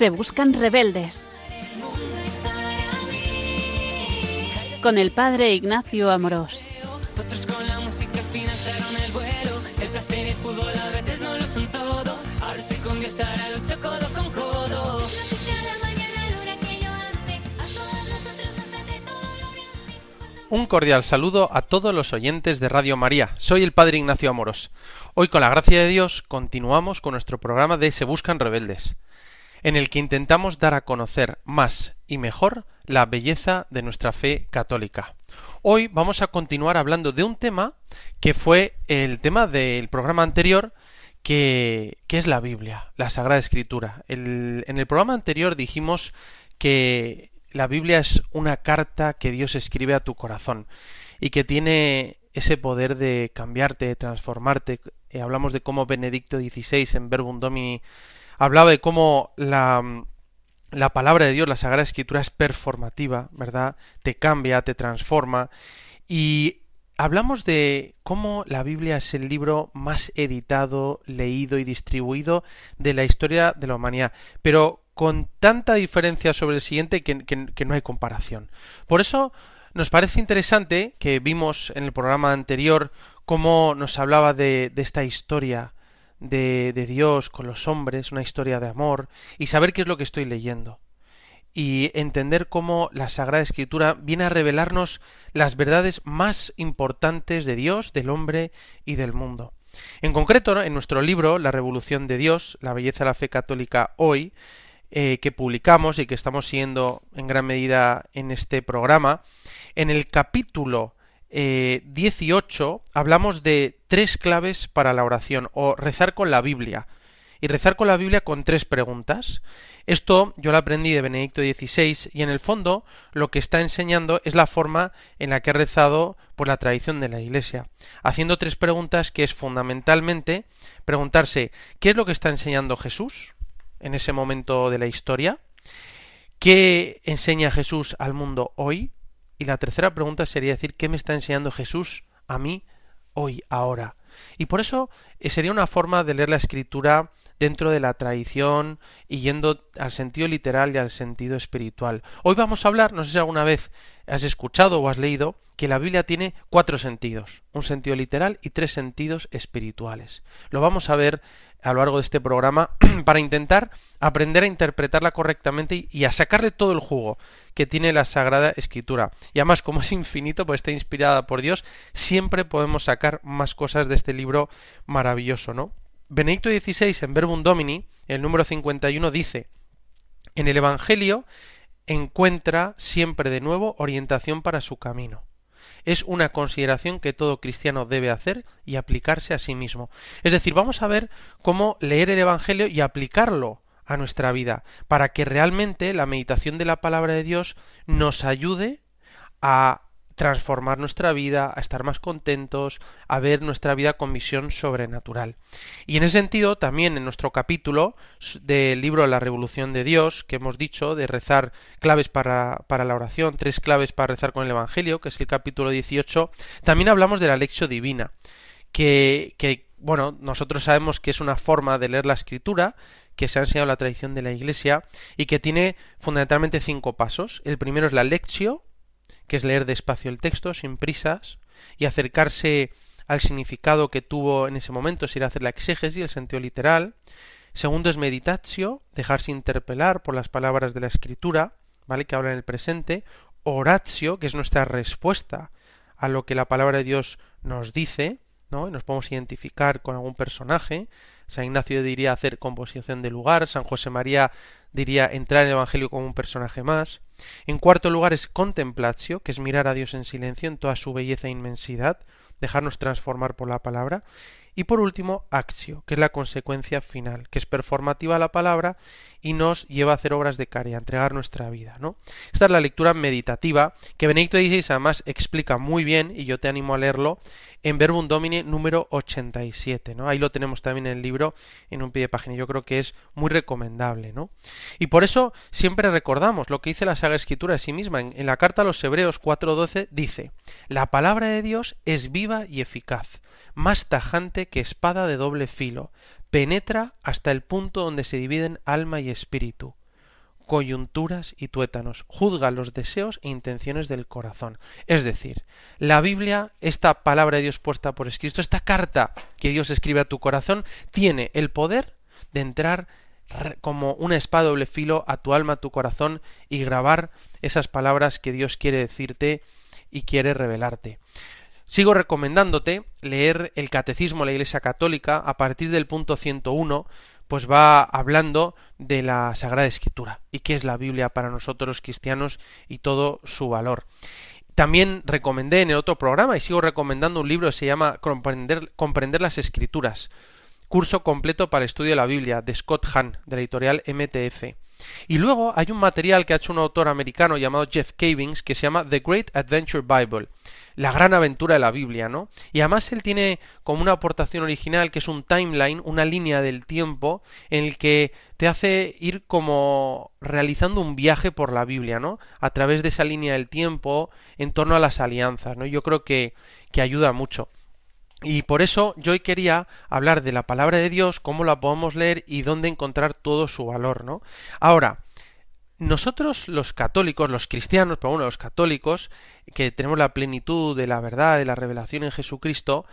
Se buscan rebeldes. Con el padre Ignacio Amorós. Un cordial saludo a todos los oyentes de Radio María. Soy el Padre Ignacio Amoros. Hoy, con la gracia de Dios, continuamos con nuestro programa de Se Buscan Rebeldes, en el que intentamos dar a conocer más y mejor la belleza de nuestra fe católica. Hoy vamos a continuar hablando de un tema que fue el tema del programa anterior, que, es la Biblia, la Sagrada Escritura. en el programa anterior dijimos que la Biblia es una carta que Dios escribe a tu corazón y que tiene ese poder de cambiarte, de transformarte. Eh, hablamos de cómo Benedicto XVI en Verbum Domini hablaba de cómo la, la palabra de Dios, la Sagrada Escritura es performativa, ¿verdad? Te cambia, te transforma. Y hablamos de cómo la Biblia es el libro más editado, leído y distribuido de la historia de la humanidad. Pero con tanta diferencia sobre el siguiente que, no hay comparación. Por eso nos parece interesante que vimos en el programa anterior cómo nos hablaba de, esta historia de, de, Dios con los hombres, una historia de amor, y saber qué es lo que estoy leyendo. Y entender cómo la Sagrada Escritura viene a revelarnos las verdades más importantes de Dios, del hombre y del mundo. En concreto, en nuestro libro La Revolución de Dios, la belleza de la fe católica hoy, eh, que publicamos y que estamos siguiendo en gran medida en este programa, en el capítulo 18 eh, hablamos de tres claves para la oración o rezar con la Biblia. Y rezar con la Biblia con tres preguntas. Esto yo lo aprendí de Benedicto XVI y en el fondo lo que está enseñando es la forma en la que ha rezado por la tradición de la Iglesia, haciendo tres preguntas que es fundamentalmente preguntarse ¿qué es lo que está enseñando Jesús? en ese momento de la historia? ¿Qué enseña Jesús al mundo hoy? Y la tercera pregunta sería decir, ¿qué me está enseñando Jesús a mí hoy, ahora? Y por eso eh, sería una forma de leer la escritura dentro de la tradición y yendo al sentido literal y al sentido espiritual. Hoy vamos a hablar, no sé si alguna vez has escuchado o has leído, que la Biblia tiene cuatro sentidos, un sentido literal y tres sentidos espirituales. Lo vamos a ver a lo largo de este programa para intentar aprender a interpretarla correctamente y a sacarle todo el jugo que tiene la Sagrada Escritura. Y además, como es infinito, pues está inspirada por Dios, siempre podemos sacar más cosas de este libro maravilloso, ¿no? Benedicto XVI en Verbum Domini, el número 51, dice, en el Evangelio encuentra siempre de nuevo orientación para su camino es una consideración que todo cristiano debe hacer y aplicarse a sí mismo. Es decir, vamos a ver cómo leer el Evangelio y aplicarlo a nuestra vida, para que realmente la meditación de la palabra de Dios nos ayude a transformar nuestra vida, a estar más contentos, a ver nuestra vida con visión sobrenatural. Y en ese sentido, también en nuestro capítulo del libro La Revolución de Dios, que hemos dicho, de rezar claves para, para la oración, tres claves para rezar con el Evangelio, que es el capítulo 18, también hablamos de la lección divina, que, que bueno, nosotros sabemos que es una forma de leer la escritura, que se ha enseñado la tradición de la Iglesia y que tiene fundamentalmente cinco pasos. El primero es la lectio, que es leer despacio el texto, sin prisas, y acercarse al significado que tuvo en ese momento, es ir a hacer la exégesis, el sentido literal. Segundo es meditatio, dejarse interpelar por las palabras de la escritura, ¿vale? que habla en el presente. Oratio, que es nuestra respuesta a lo que la palabra de Dios nos dice, ¿no? Y nos podemos identificar con algún personaje. San Ignacio diría hacer composición de lugar, San José María diría entrar en el Evangelio como un personaje más. En cuarto lugar es contemplatio, que es mirar a Dios en silencio en toda su belleza e inmensidad, dejarnos transformar por la palabra. Y por último, actio, que es la consecuencia final, que es performativa la palabra y nos lleva a hacer obras de caridad, a entregar nuestra vida, ¿no? Esta es la lectura meditativa que Benedicto XVI además explica muy bien, y yo te animo a leerlo, en Verbum Domini número 87, ¿no? Ahí lo tenemos también en el libro en un pie de página. Yo creo que es muy recomendable, ¿no? Y por eso siempre recordamos lo que dice la Saga Escritura de sí misma. En, en la carta a los Hebreos 4.12 dice, la palabra de Dios es viva y eficaz, más tajante que espada de doble filo, penetra hasta el punto donde se dividen alma y espíritu, coyunturas y tuétanos, juzga los deseos e intenciones del corazón. Es decir, la Biblia, esta palabra de Dios puesta por escrito, esta carta que Dios escribe a tu corazón, tiene el poder de entrar como una espada doble filo a tu alma, a tu corazón y grabar esas palabras que Dios quiere decirte y quiere revelarte. Sigo recomendándote leer el Catecismo de la Iglesia Católica a partir del punto 101, pues va hablando de la Sagrada Escritura y qué es la Biblia para nosotros los cristianos y todo su valor. También recomendé en el otro programa y sigo recomendando un libro que se llama Comprender, Comprender las Escrituras, curso completo para el estudio de la Biblia de Scott Hahn, de la editorial MTF. Y luego hay un material que ha hecho un autor americano llamado Jeff Cavings que se llama The Great Adventure Bible, la gran aventura de la Biblia, ¿no? Y además él tiene como una aportación original que es un timeline, una línea del tiempo en el que te hace ir como realizando un viaje por la Biblia, ¿no? A través de esa línea del tiempo en torno a las alianzas, ¿no? Yo creo que, que ayuda mucho. Y por eso yo hoy quería hablar de la palabra de Dios, cómo la podemos leer y dónde encontrar todo su valor, ¿no? Ahora, nosotros los católicos, los cristianos, pero bueno, los católicos, que tenemos la plenitud de la verdad, de la revelación en Jesucristo,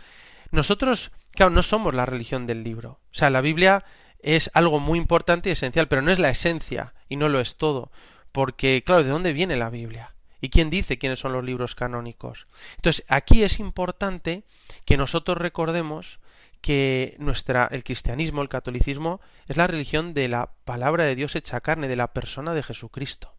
nosotros, claro, no somos la religión del libro. O sea, la Biblia es algo muy importante y esencial, pero no es la esencia y no lo es todo. Porque, claro, ¿de dónde viene la Biblia? ¿Y quién dice quiénes son los libros canónicos? Entonces, aquí es importante que nosotros recordemos que nuestra el cristianismo, el catolicismo es la religión de la palabra de Dios hecha carne, de la persona de Jesucristo.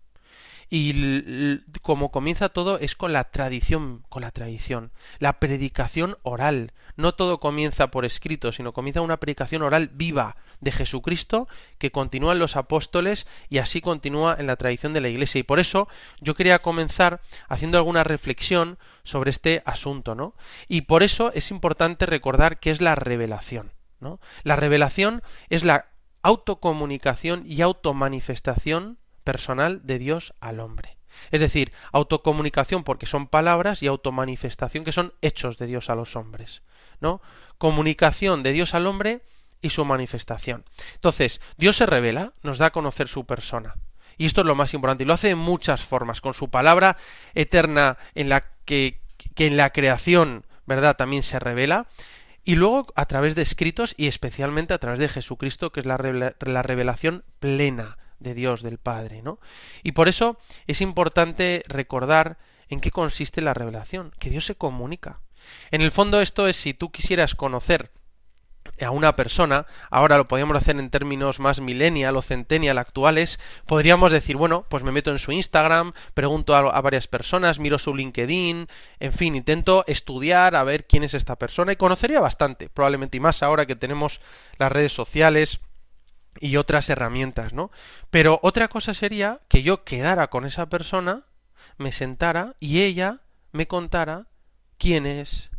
Y como comienza todo es con la tradición, con la tradición, la predicación oral. No todo comienza por escrito, sino comienza una predicación oral viva de Jesucristo que continúa en los apóstoles y así continúa en la tradición de la Iglesia. Y por eso yo quería comenzar haciendo alguna reflexión sobre este asunto, ¿no? Y por eso es importante recordar que es la revelación, ¿no? La revelación es la autocomunicación y automanifestación personal de Dios al hombre. Es decir, autocomunicación porque son palabras y automanifestación que son hechos de Dios a los hombres, ¿no? Comunicación de Dios al hombre y su manifestación. Entonces, Dios se revela, nos da a conocer su persona. Y esto es lo más importante. Y lo hace de muchas formas, con su palabra eterna en la que, que en la creación, ¿verdad? También se revela. Y luego a través de escritos y especialmente a través de Jesucristo, que es la, la revelación plena de Dios, del Padre, ¿no? Y por eso es importante recordar en qué consiste la revelación, que Dios se comunica. En el fondo esto es si tú quisieras conocer a una persona, ahora lo podríamos hacer en términos más millennial o centennial actuales, podríamos decir, bueno, pues me meto en su Instagram, pregunto a, a, varias personas, miro su LinkedIn, en fin, intento estudiar a ver quién es esta persona y conocería bastante, probablemente y más ahora que tenemos las redes sociales, y otras herramientas, ¿no? Pero otra cosa sería que yo quedara con esa persona, me sentara y ella me contara quién es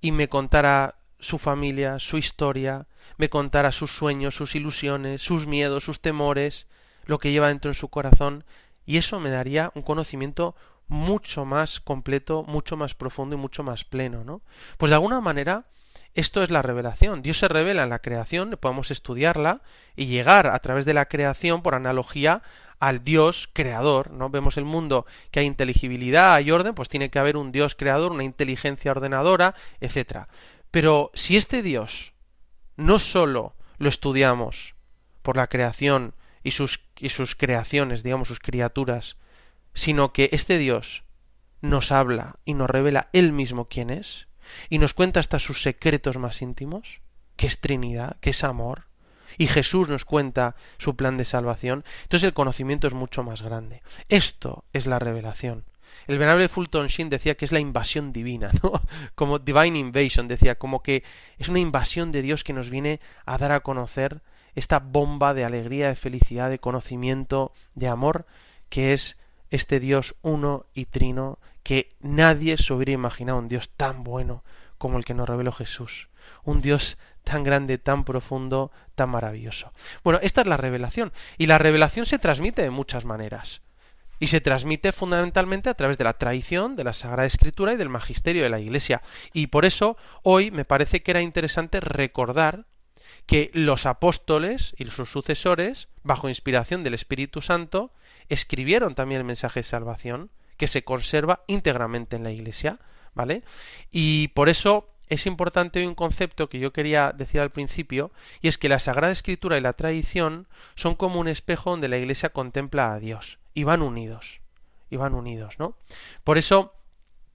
y me contara su familia, su historia, me contara sus sueños, sus ilusiones, sus miedos, sus temores, lo que lleva dentro en su corazón, y eso me daría un conocimiento mucho más completo, mucho más profundo y mucho más pleno, ¿no? Pues de alguna manera esto es la revelación. Dios se revela en la creación, podemos estudiarla y llegar a través de la creación, por analogía, al Dios creador, ¿no? Vemos el mundo que hay inteligibilidad, hay orden, pues tiene que haber un Dios creador, una inteligencia ordenadora, etc. Pero si este Dios no sólo lo estudiamos por la creación y sus, y sus creaciones, digamos, sus criaturas, sino que este Dios nos habla y nos revela él mismo quién es, y nos cuenta hasta sus secretos más íntimos, que es Trinidad, que es amor, y Jesús nos cuenta su plan de salvación, entonces el conocimiento es mucho más grande. Esto es la revelación. El venerable Fulton Sheen decía que es la invasión divina, ¿no? Como divine invasion, decía, como que es una invasión de Dios que nos viene a dar a conocer esta bomba de alegría, de felicidad, de conocimiento, de amor, que es este Dios uno y trino que nadie se hubiera imaginado un Dios tan bueno como el que nos reveló Jesús. Un Dios tan grande, tan profundo, tan maravilloso. Bueno, esta es la revelación. Y la revelación se transmite de muchas maneras. Y se transmite fundamentalmente a través de la tradición, de la Sagrada Escritura y del magisterio de la Iglesia. Y por eso hoy me parece que era interesante recordar que los apóstoles y sus sucesores, bajo inspiración del Espíritu Santo, escribieron también el mensaje de salvación, que se conserva íntegramente en la Iglesia, ¿vale? Y por eso es importante un concepto que yo quería decir al principio, y es que la Sagrada Escritura y la tradición son como un espejo donde la Iglesia contempla a Dios, y van unidos, y van unidos, ¿no? Por eso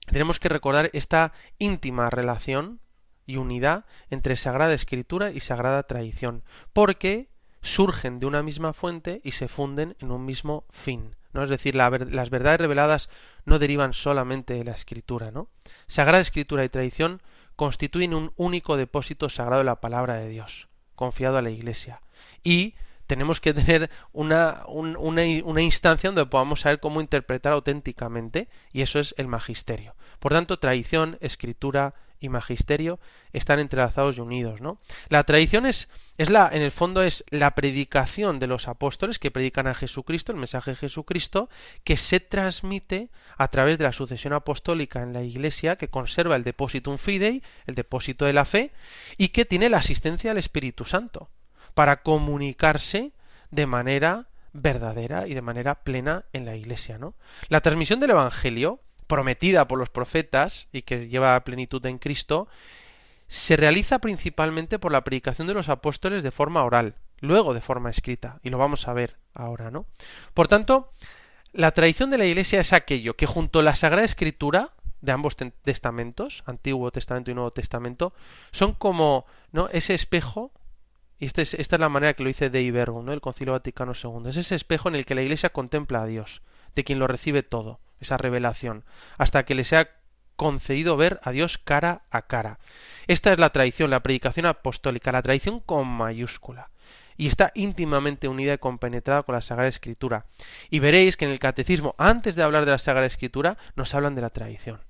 tenemos que recordar esta íntima relación y unidad entre Sagrada Escritura y Sagrada Tradición, porque surgen de una misma fuente y se funden en un mismo fin. Es decir, las verdades reveladas no derivan solamente de la Escritura, ¿no? Sagrada Escritura y tradición constituyen un único depósito sagrado de la palabra de Dios, confiado a la Iglesia. Y tenemos que tener una, una, instancia donde podamos saber cómo interpretar auténticamente, y eso es el magisterio. Por tanto, tradición, escritura, y magisterio están entrelazados y unidos, ¿no? La tradición es, es la, en el fondo es la predicación de los apóstoles que predican a Jesucristo, el mensaje de Jesucristo, que se transmite a través de la sucesión apostólica en la Iglesia, que conserva el depositum fidei, el depósito de la fe, y que tiene la asistencia del Espíritu Santo para comunicarse de manera verdadera y de manera plena en la Iglesia, ¿no? La transmisión del Evangelio prometida por los profetas y que lleva plenitud en Cristo, se realiza principalmente por la predicación de los apóstoles de forma oral, luego de forma escrita, y lo vamos a ver ahora, ¿no? Por tanto, la tradición de la Iglesia es aquello que junto a la Sagrada Escritura de ambos testamentos, Antiguo Testamento y Nuevo Testamento, son como ¿no? ese espejo, y este esta es la manera que lo dice de Ibergo, ¿no? el Concilio Vaticano II, es ese espejo en el que la Iglesia contempla a Dios, de quien lo recibe todo esa revelación, hasta que le sea concedido ver a Dios cara a cara. Esta es la tradición, la predicación apostólica, la tradición con mayúscula. Y está íntimamente unida y compenetrada con la Sagrada Escritura. Y veréis que en el Catecismo, antes de hablar de la Sagrada Escritura, nos hablan de la tradición.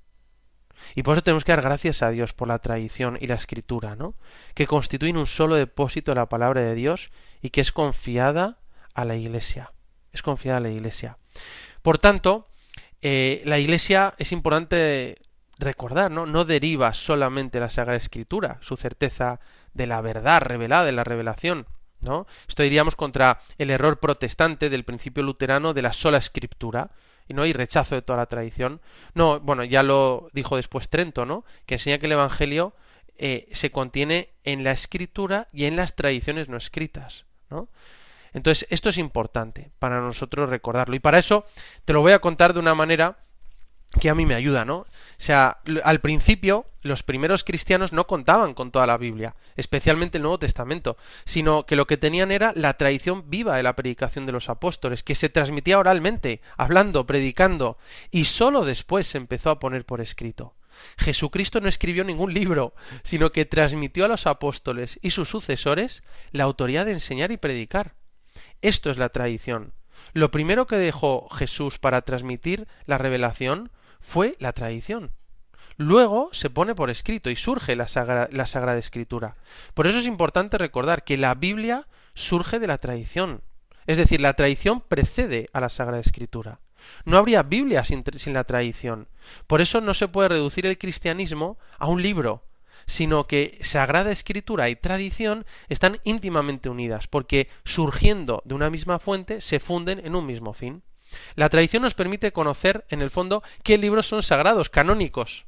Y por eso tenemos que dar gracias a Dios por la tradición y la escritura, ¿no? Que constituyen un solo depósito de la palabra de Dios y que es confiada a la Iglesia. Es confiada a la Iglesia. Por tanto, eh, la Iglesia es importante recordar, ¿no? No deriva solamente la Sagrada Escritura, su certeza de la verdad revelada, de la revelación, ¿no? Esto diríamos contra el error protestante del principio luterano de la sola escritura, y no hay rechazo de toda la tradición. No, bueno, ya lo dijo después Trento, ¿no? Que enseña que el Evangelio eh, se contiene en la escritura y en las tradiciones no escritas, ¿no? Entonces, esto es importante para nosotros recordarlo. Y para eso te lo voy a contar de una manera que a mí me ayuda, ¿no? O sea, al principio los primeros cristianos no contaban con toda la Biblia, especialmente el Nuevo Testamento, sino que lo que tenían era la tradición viva de la predicación de los apóstoles, que se transmitía oralmente, hablando, predicando, y sólo después se empezó a poner por escrito. Jesucristo no escribió ningún libro, sino que transmitió a los apóstoles y sus sucesores la autoridad de enseñar y predicar. Esto es la tradición. Lo primero que dejó Jesús para transmitir la revelación fue la tradición. Luego se pone por escrito y surge la, la, Sagrada Escritura. Por eso es importante recordar que la Biblia surge de la tradición. Es decir, la tradición precede a la Sagrada Escritura. No habría Biblia sin, sin la tradición. Por eso no se puede reducir el cristianismo a un libro, sino que Sagrada Escritura y tradición están íntimamente unidas, porque surgiendo de una misma fuente se funden en un mismo fin. La tradición nos permite conocer, en el fondo, qué libros son sagrados, canónicos.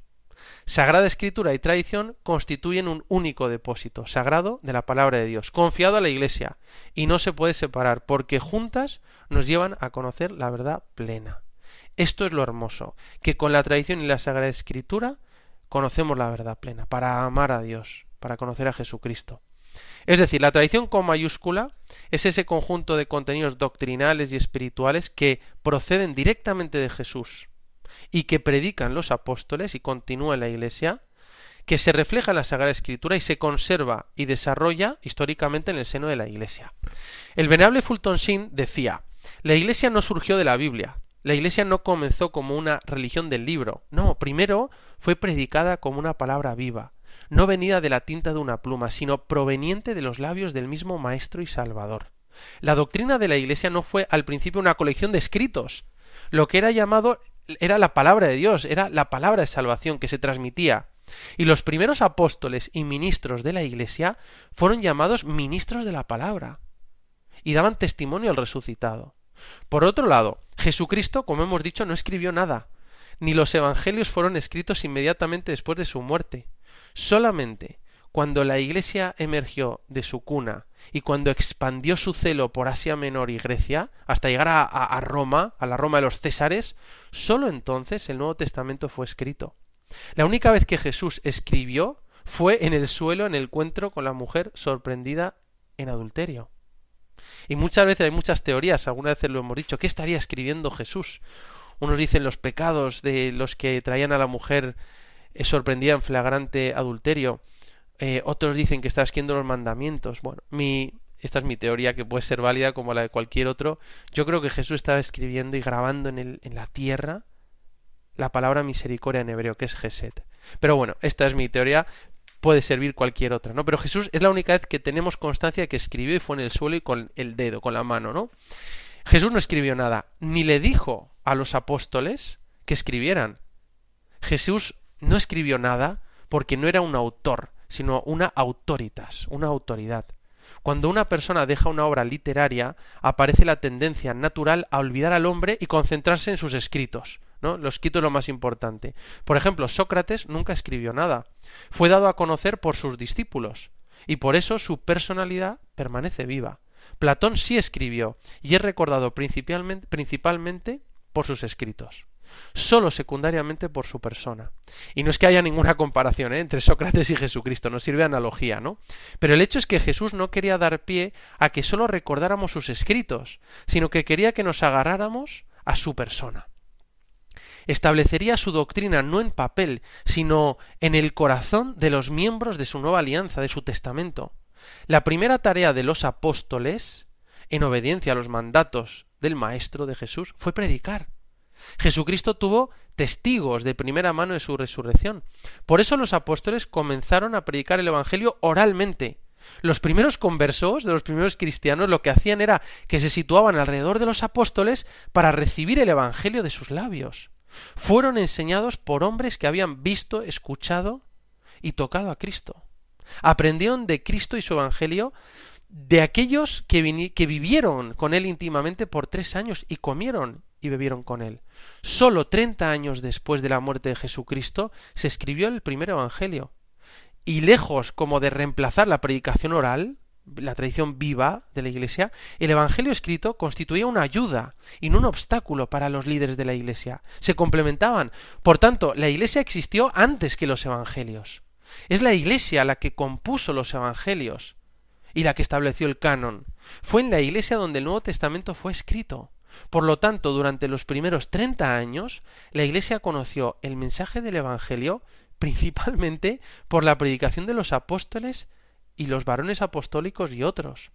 Sagrada Escritura y tradición constituyen un único depósito sagrado de la palabra de Dios, confiado a la Iglesia, y no se puede separar, porque juntas nos llevan a conocer la verdad plena. Esto es lo hermoso, que con la tradición y la Sagrada Escritura conocemos la verdad plena, para amar a Dios, para conocer a Jesucristo. Es decir, la tradición con mayúscula es ese conjunto de contenidos doctrinales y espirituales que proceden directamente de Jesús y que predican los apóstoles y continúa en la Iglesia, que se refleja en la Sagrada Escritura y se conserva y desarrolla históricamente en el seno de la Iglesia. El venerable Fulton Sheen decía, la Iglesia no surgió de la Biblia, la Iglesia no comenzó como una religión del libro, no, primero fue predicada como una palabra viva, no venida de la tinta de una pluma, sino proveniente de los labios del mismo Maestro y Salvador. La doctrina de la Iglesia no fue al principio una colección de escritos, lo que era llamado era la palabra de Dios, era la palabra de salvación que se transmitía, Y los primeros apóstoles y ministros de la Iglesia fueron llamados ministros de la palabra y daban testimonio al resucitado. Por otro lado, Jesucristo, como hemos dicho, no escribió nada, ni los evangelios fueron escritos inmediatamente después de su muerte. Solamente cuando la Iglesia emergió de su cuna y cuando expandió su celo por Asia Menor y Grecia, hasta llegar a, Roma, a la Roma de los Césares, sólo entonces el Nuevo Testamento fue escrito. La única vez que Jesús escribió fue en el suelo en el encuentro con la mujer sorprendida en adulterio. Y muchas veces hay muchas teorías, algunas veces lo hemos dicho, ¿qué estaría escribiendo Jesús? Unos dicen los pecados de los que traían a la mujer eh, sorprendida en flagrante adulterio. Eh, otros dicen que está escribiendo los mandamientos. Bueno, mi, esta es mi teoría que puede ser válida como la de cualquier otro. Yo creo que Jesús estaba escribiendo y grabando en, el, en la tierra la palabra misericordia en hebreo, que es Geset. Pero bueno, esta es mi teoría, puede servir cualquier otra, ¿no? Pero Jesús es la única vez que tenemos constancia de que escribió y fue en el suelo y con el dedo, con la mano, ¿no? Jesús no escribió nada, ni le dijo a los apóstoles que escribieran. Jesús no escribió nada porque no era un autor, sino una autoritas, una autoridad. Cuando una persona deja una obra literaria, aparece la tendencia natural a olvidar al hombre y concentrarse en sus escritos. ¿no? Los quito lo más importante. Por ejemplo, Sócrates nunca escribió nada. Fue dado a conocer por sus discípulos, y por eso su personalidad permanece viva. Platón sí escribió, y es recordado principalmente, por sus escritos solo secundariamente por su persona. Y no es que haya ninguna comparación ¿eh? entre Sócrates y Jesucristo, nos sirve analogía, ¿no? Pero el hecho es que Jesús no quería dar pie a que solo recordáramos sus escritos, sino que quería que nos agarráramos a su persona establecería su doctrina no en papel, sino en el corazón de los miembros de su nueva alianza, de su testamento. La primera tarea de los apóstoles, en obediencia a los mandatos del Maestro de Jesús, fue predicar. Jesucristo tuvo testigos de primera mano de su resurrección. Por eso los apóstoles comenzaron a predicar el Evangelio oralmente. Los primeros conversos de los primeros cristianos lo que hacían era que se situaban alrededor de los apóstoles para recibir el Evangelio de sus labios fueron enseñados por hombres que habían visto, escuchado y tocado a Cristo. Aprendieron de Cristo y su Evangelio de aquellos que, vivieron con él íntimamente por tres años y comieron y bebieron con él. Solo treinta años después de la muerte de Jesucristo se escribió el primer Evangelio. Y lejos como de reemplazar la predicación oral, la tradición viva de la Iglesia, el Evangelio escrito constituía una ayuda y no un obstáculo para los líderes de la Iglesia. Se complementaban. Por tanto, la Iglesia existió antes que los Evangelios. Es la Iglesia la que compuso los Evangelios y la que estableció el canon. Fue en la Iglesia donde el Nuevo Testamento fue escrito. Por lo tanto, durante los primeros treinta años, la Iglesia conoció el mensaje del Evangelio principalmente por la predicación de los apóstoles y los varones apostólicos y otros.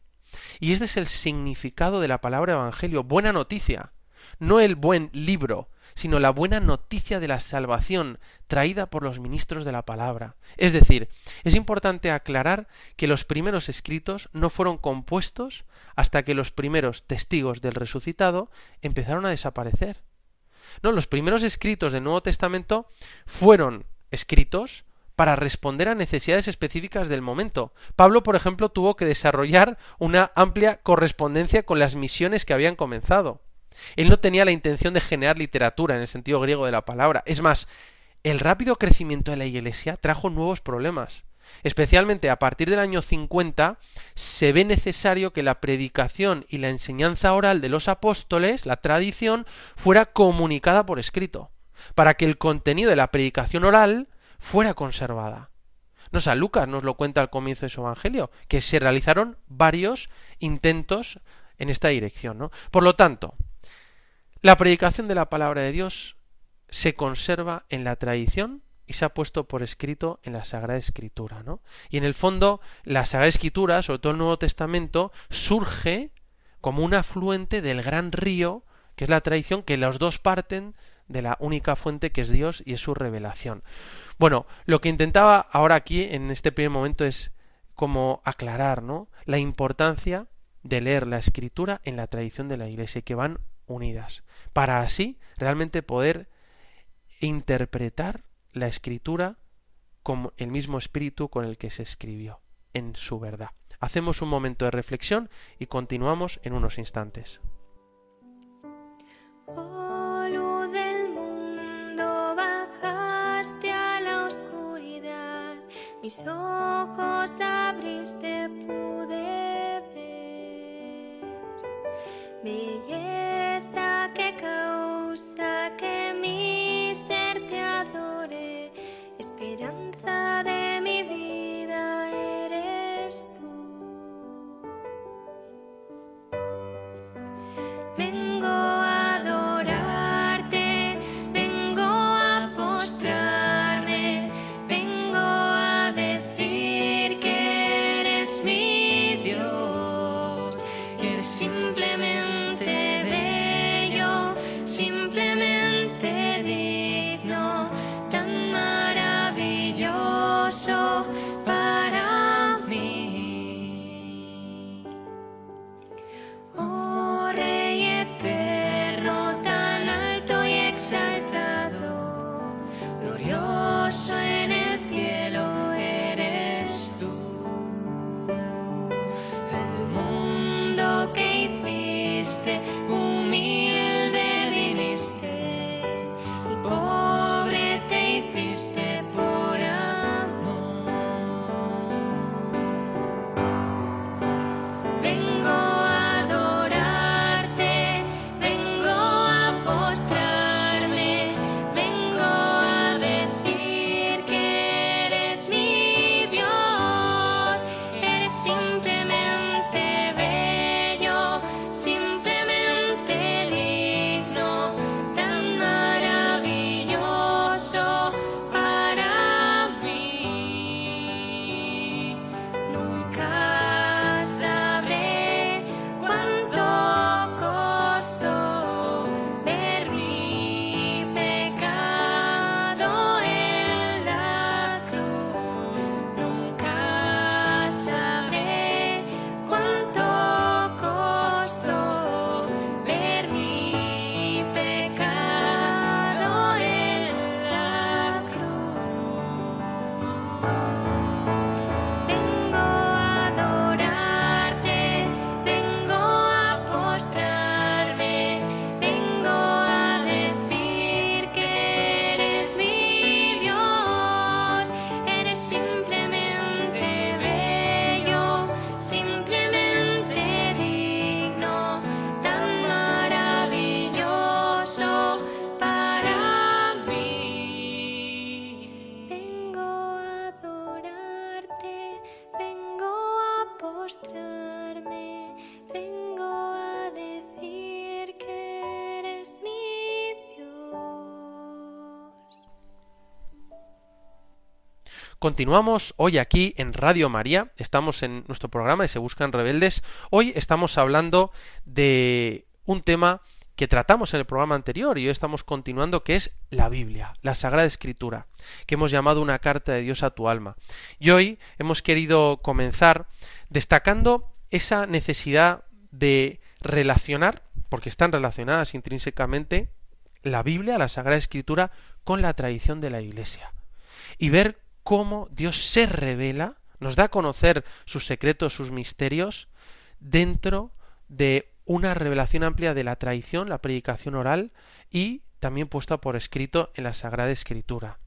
Y este es el significado de la palabra evangelio, buena noticia, no el buen libro, sino la buena noticia de la salvación traída por los ministros de la palabra. Es decir, es importante aclarar que los primeros escritos no fueron compuestos hasta que los primeros testigos del resucitado empezaron a desaparecer. No, los primeros escritos del Nuevo Testamento fueron escritos para responder a necesidades específicas del momento. Pablo, por ejemplo, tuvo que desarrollar una amplia correspondencia con las misiones que habían comenzado. Él no tenía la intención de generar literatura en el sentido griego de la palabra. Es más, el rápido crecimiento de la Iglesia trajo nuevos problemas. Especialmente a partir del año 50 se ve necesario que la predicación y la enseñanza oral de los apóstoles, la tradición, fuera comunicada por escrito, para que el contenido de la predicación oral fuera conservada. No, o Lucas nos lo cuenta al comienzo de su Evangelio, que se realizaron varios intentos en esta dirección. ¿no? Por lo tanto, la predicación de la palabra de Dios se conserva en la tradición y se ha puesto por escrito en la Sagrada Escritura. ¿no? Y en el fondo, la Sagrada Escritura, sobre todo el Nuevo Testamento, surge como un afluente del gran río, que es la tradición que los dos parten de la única fuente que es Dios y es su revelación. Bueno, lo que intentaba ahora aquí en este primer momento es como aclarar, ¿no? La importancia de leer la escritura en la tradición de la iglesia que van unidas, para así realmente poder interpretar la escritura con el mismo espíritu con el que se escribió, en su verdad. Hacemos un momento de reflexión y continuamos en unos instantes. Mis ojos abriste, pude ver que causa que mi ser te adore, Continuamos hoy aquí en Radio María, estamos en nuestro programa y se buscan rebeldes. Hoy estamos hablando de un tema que tratamos en el programa anterior y hoy estamos continuando que es la Biblia, la Sagrada Escritura, que hemos llamado una carta de Dios a tu alma. Y hoy hemos querido comenzar destacando esa necesidad de relacionar, porque están relacionadas intrínsecamente, la Biblia, la Sagrada Escritura, con la tradición de la Iglesia. Y ver cómo Dios se revela, nos da a conocer sus secretos, sus misterios, dentro de una revelación amplia de la tradición, la predicación oral y también puesta por escrito en la Sagrada Escritura.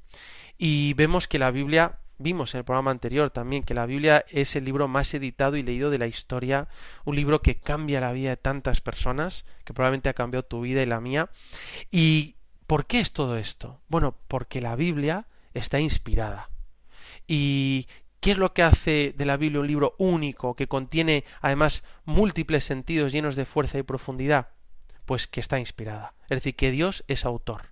Y vemos que la Biblia, vimos en el programa anterior también, que la Biblia es el libro más editado y leído de la historia, un libro que cambia la vida de tantas personas, que probablemente ha cambiado tu vida y la mía. ¿Y por qué es todo esto? Bueno, porque la Biblia está inspirada. ¿Y qué es lo que hace de la Biblia un libro único, que contiene además múltiples sentidos llenos de fuerza y profundidad? Pues que está inspirada. Es decir, que Dios es autor.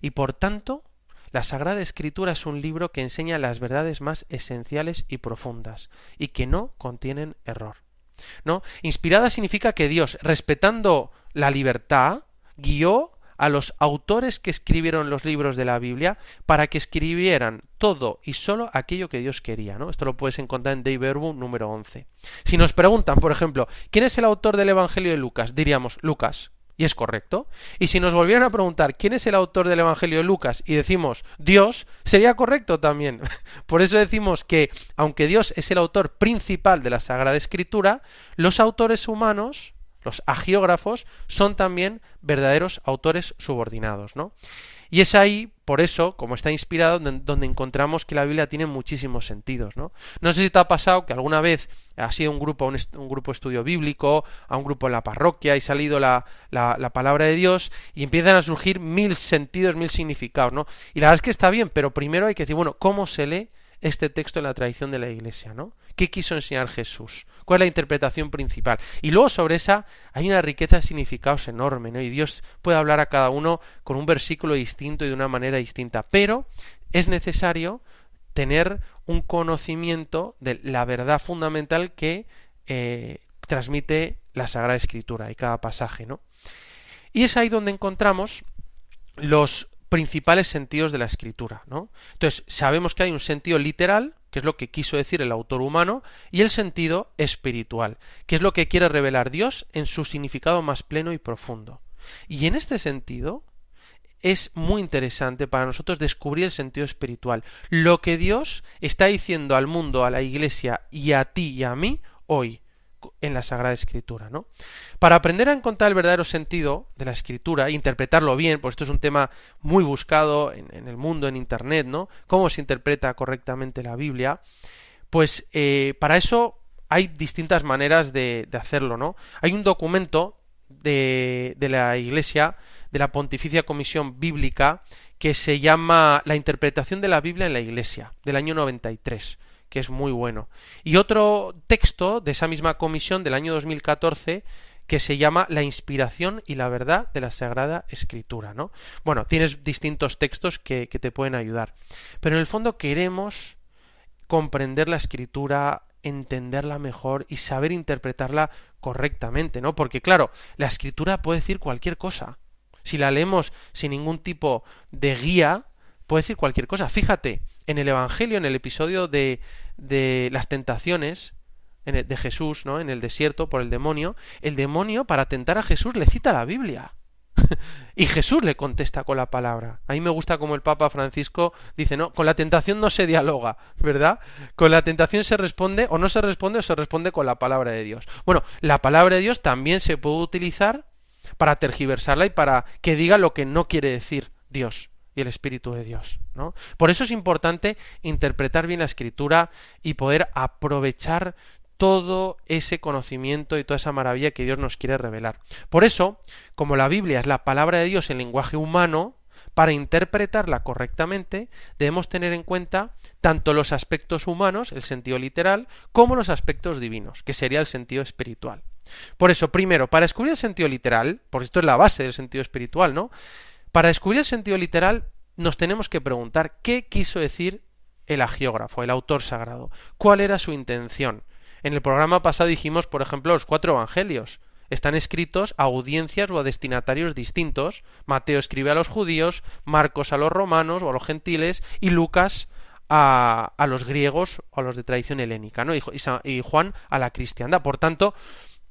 Y por tanto, la Sagrada Escritura es un libro que enseña las verdades más esenciales y profundas, y que no contienen error. ¿No? Inspirada significa que Dios, respetando la libertad, guió a los autores que escribieron los libros de la Biblia para que escribieran todo y solo aquello que Dios quería, ¿no? Esto lo puedes encontrar en Dei Verbum número 11. Si nos preguntan, por ejemplo, ¿quién es el autor del Evangelio de Lucas? Diríamos Lucas. y es correcto. Y si nos volvieran a preguntar quién es el autor del Evangelio de Lucas y decimos Dios, sería correcto también. Por eso decimos que, aunque Dios es el autor principal de la Sagrada Escritura, los autores humanos, los agiógrafos, son también verdaderos autores subordinados, ¿no? Y es ahí, por eso, como está inspirado, donde encontramos que la Biblia tiene muchísimos sentidos, ¿no? No sé si te ha pasado que alguna vez has ido un grupo, un, grupo de estudio bíblico, a un grupo en la parroquia y ha salido la, la, la, palabra de Dios y empiezan a surgir mil sentidos, mil significados, ¿no? Y la verdad es que está bien, pero primero hay que decir, bueno, ¿cómo se lee este texto en la tradición de la Iglesia, ¿no? ¿Qué quiso enseñar Jesús? ¿Cuál es la interpretación principal? Y luego sobre esa hay una riqueza de significados enorme, ¿no? Y Dios puede hablar a cada uno con un versículo distinto y de una manera distinta, pero es necesario tener un conocimiento de la verdad fundamental que eh, transmite la Sagrada Escritura y cada pasaje, ¿no? Y es ahí donde encontramos los principales sentidos de la escritura, ¿no? Entonces, sabemos que hay un sentido literal, que es lo que quiso decir el autor humano, y el sentido espiritual, que es lo que quiere revelar Dios en su significado más pleno y profundo. Y en este sentido, es muy interesante para nosotros descubrir el sentido espiritual, lo que Dios está diciendo al mundo, a la iglesia y a ti y a mí hoy en la Sagrada Escritura, ¿no? Para aprender a encontrar el verdadero sentido de la Escritura, e interpretarlo bien, pues esto es un tema muy buscado en, el mundo, en Internet, ¿no? Cómo se interpreta correctamente la Biblia, pues eh, para eso hay distintas maneras de, de, hacerlo, ¿no? Hay un documento de, de la Iglesia, de la Pontificia Comisión Bíblica, que se llama La interpretación de la Biblia en la Iglesia, del año 93 que es muy bueno. Y otro texto de esa misma comisión del año 2014 que se llama La inspiración y la verdad de la Sagrada Escritura, ¿no? Bueno, tienes distintos textos que, que te pueden ayudar. Pero en el fondo queremos comprender la escritura, entenderla mejor y saber interpretarla correctamente, ¿no? Porque claro, la escritura puede decir cualquier cosa. Si la leemos sin ningún tipo de guía, puede decir cualquier cosa. Fíjate, en el Evangelio, en el episodio de, las tentaciones el, de Jesús, ¿no? En el desierto por el demonio, el demonio para tentar a Jesús le cita la Biblia. y Jesús le contesta con la palabra. A mí me gusta como el Papa Francisco dice, no, con la tentación no se dialoga, ¿verdad? Con la tentación se responde o no se responde o se responde con la palabra de Dios. Bueno, la palabra de Dios también se puede utilizar para tergiversarla y para que diga lo que no quiere decir Dios y el Espíritu de Dios. ¿no? Por eso es importante interpretar bien la escritura y poder aprovechar todo ese conocimiento y toda esa maravilla que Dios nos quiere revelar. Por eso, como la Biblia es la palabra de Dios en lenguaje humano, para interpretarla correctamente debemos tener en cuenta tanto los aspectos humanos, el sentido literal, como los aspectos divinos, que sería el sentido espiritual. Por eso, primero, para descubrir el sentido literal, porque esto es la base del sentido espiritual, ¿no? Para descubrir el sentido literal nos tenemos que preguntar qué quiso decir el agiógrafo, el autor sagrado, cuál era su intención. En el programa pasado dijimos, por ejemplo, los cuatro evangelios. Están escritos a audiencias o a destinatarios distintos. Mateo escribe a los judíos, Marcos a los romanos o a los gentiles y Lucas a, los griegos o a los de tradición helénica, ¿no? y, y Juan a la cristiandad. Por tanto,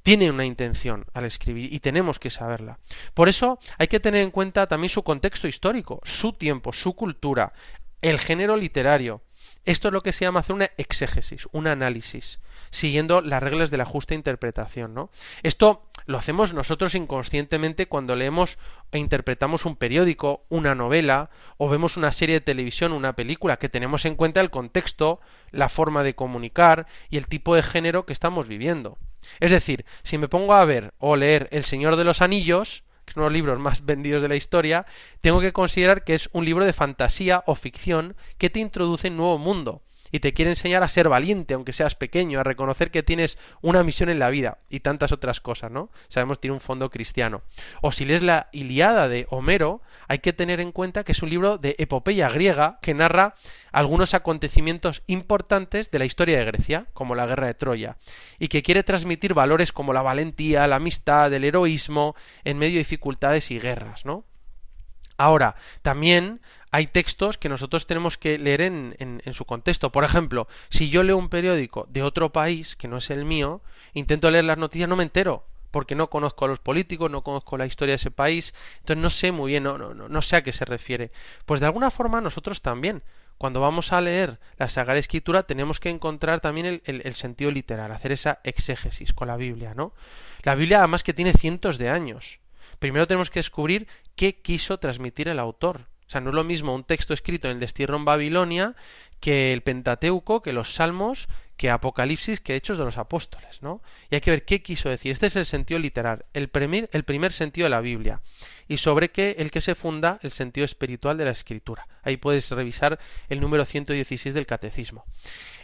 tiene una intención al escribir y tenemos que saberla. Por eso hay que tener en cuenta también su contexto histórico, su tiempo, su cultura, el género literario. Esto es lo que se llama hacer una exégesis, un análisis, siguiendo las reglas de la justa interpretación, ¿no? Esto lo hacemos nosotros inconscientemente cuando leemos e interpretamos un periódico, una novela, o vemos una serie de televisión, una película, que tenemos en cuenta el contexto, la forma de comunicar y el tipo de género que estamos viviendo. Es decir, si me pongo a ver o leer El Señor de los Anillos, uno de los libros más vendidos de la historia, tengo que considerar que es un libro de fantasía o ficción que te introduce en un nuevo mundo y te quiere enseñar a ser valiente, aunque seas pequeño, a reconocer que tienes una misión en la vida y tantas otras cosas, ¿no? Sabemos tiene un fondo cristiano. O si lees la Iliada de Homero, hay que tener en cuenta que es un libro de epopeya griega que narra algunos acontecimientos importantes de la historia de Grecia, como la guerra de Troya, y que quiere transmitir valores como la valentía, la amistad, el heroísmo en medio de dificultades y guerras, ¿no? Ahora, también hay textos que nosotros tenemos que leer en, su contexto. Por ejemplo, si yo leo un periódico de otro país que no es el mío, intento leer las noticias, no me entero, porque no conozco a los políticos, no conozco la historia de ese país, entonces no sé muy bien, no, sé a qué se refiere. Pues de alguna forma nosotros también, cuando vamos a leer la Sagrada Escritura, tenemos que encontrar también el, el, el, sentido literal, hacer esa exégesis con la Biblia, ¿no? La Biblia además que tiene cientos de años. Primero tenemos que descubrir qué quiso transmitir el autor. O sea, no es lo mismo un texto escrito en el destierro en Babilonia que el Pentateuco, que los Salmos, que Apocalipsis, que Hechos de los Apóstoles, ¿no? Y hay que ver qué quiso decir. Este es el sentido literal, el primer, el primer sentido de la Biblia. Y sobre qué el que se funda el sentido espiritual de la Escritura. Ahí puedes revisar el número 116 del Catecismo.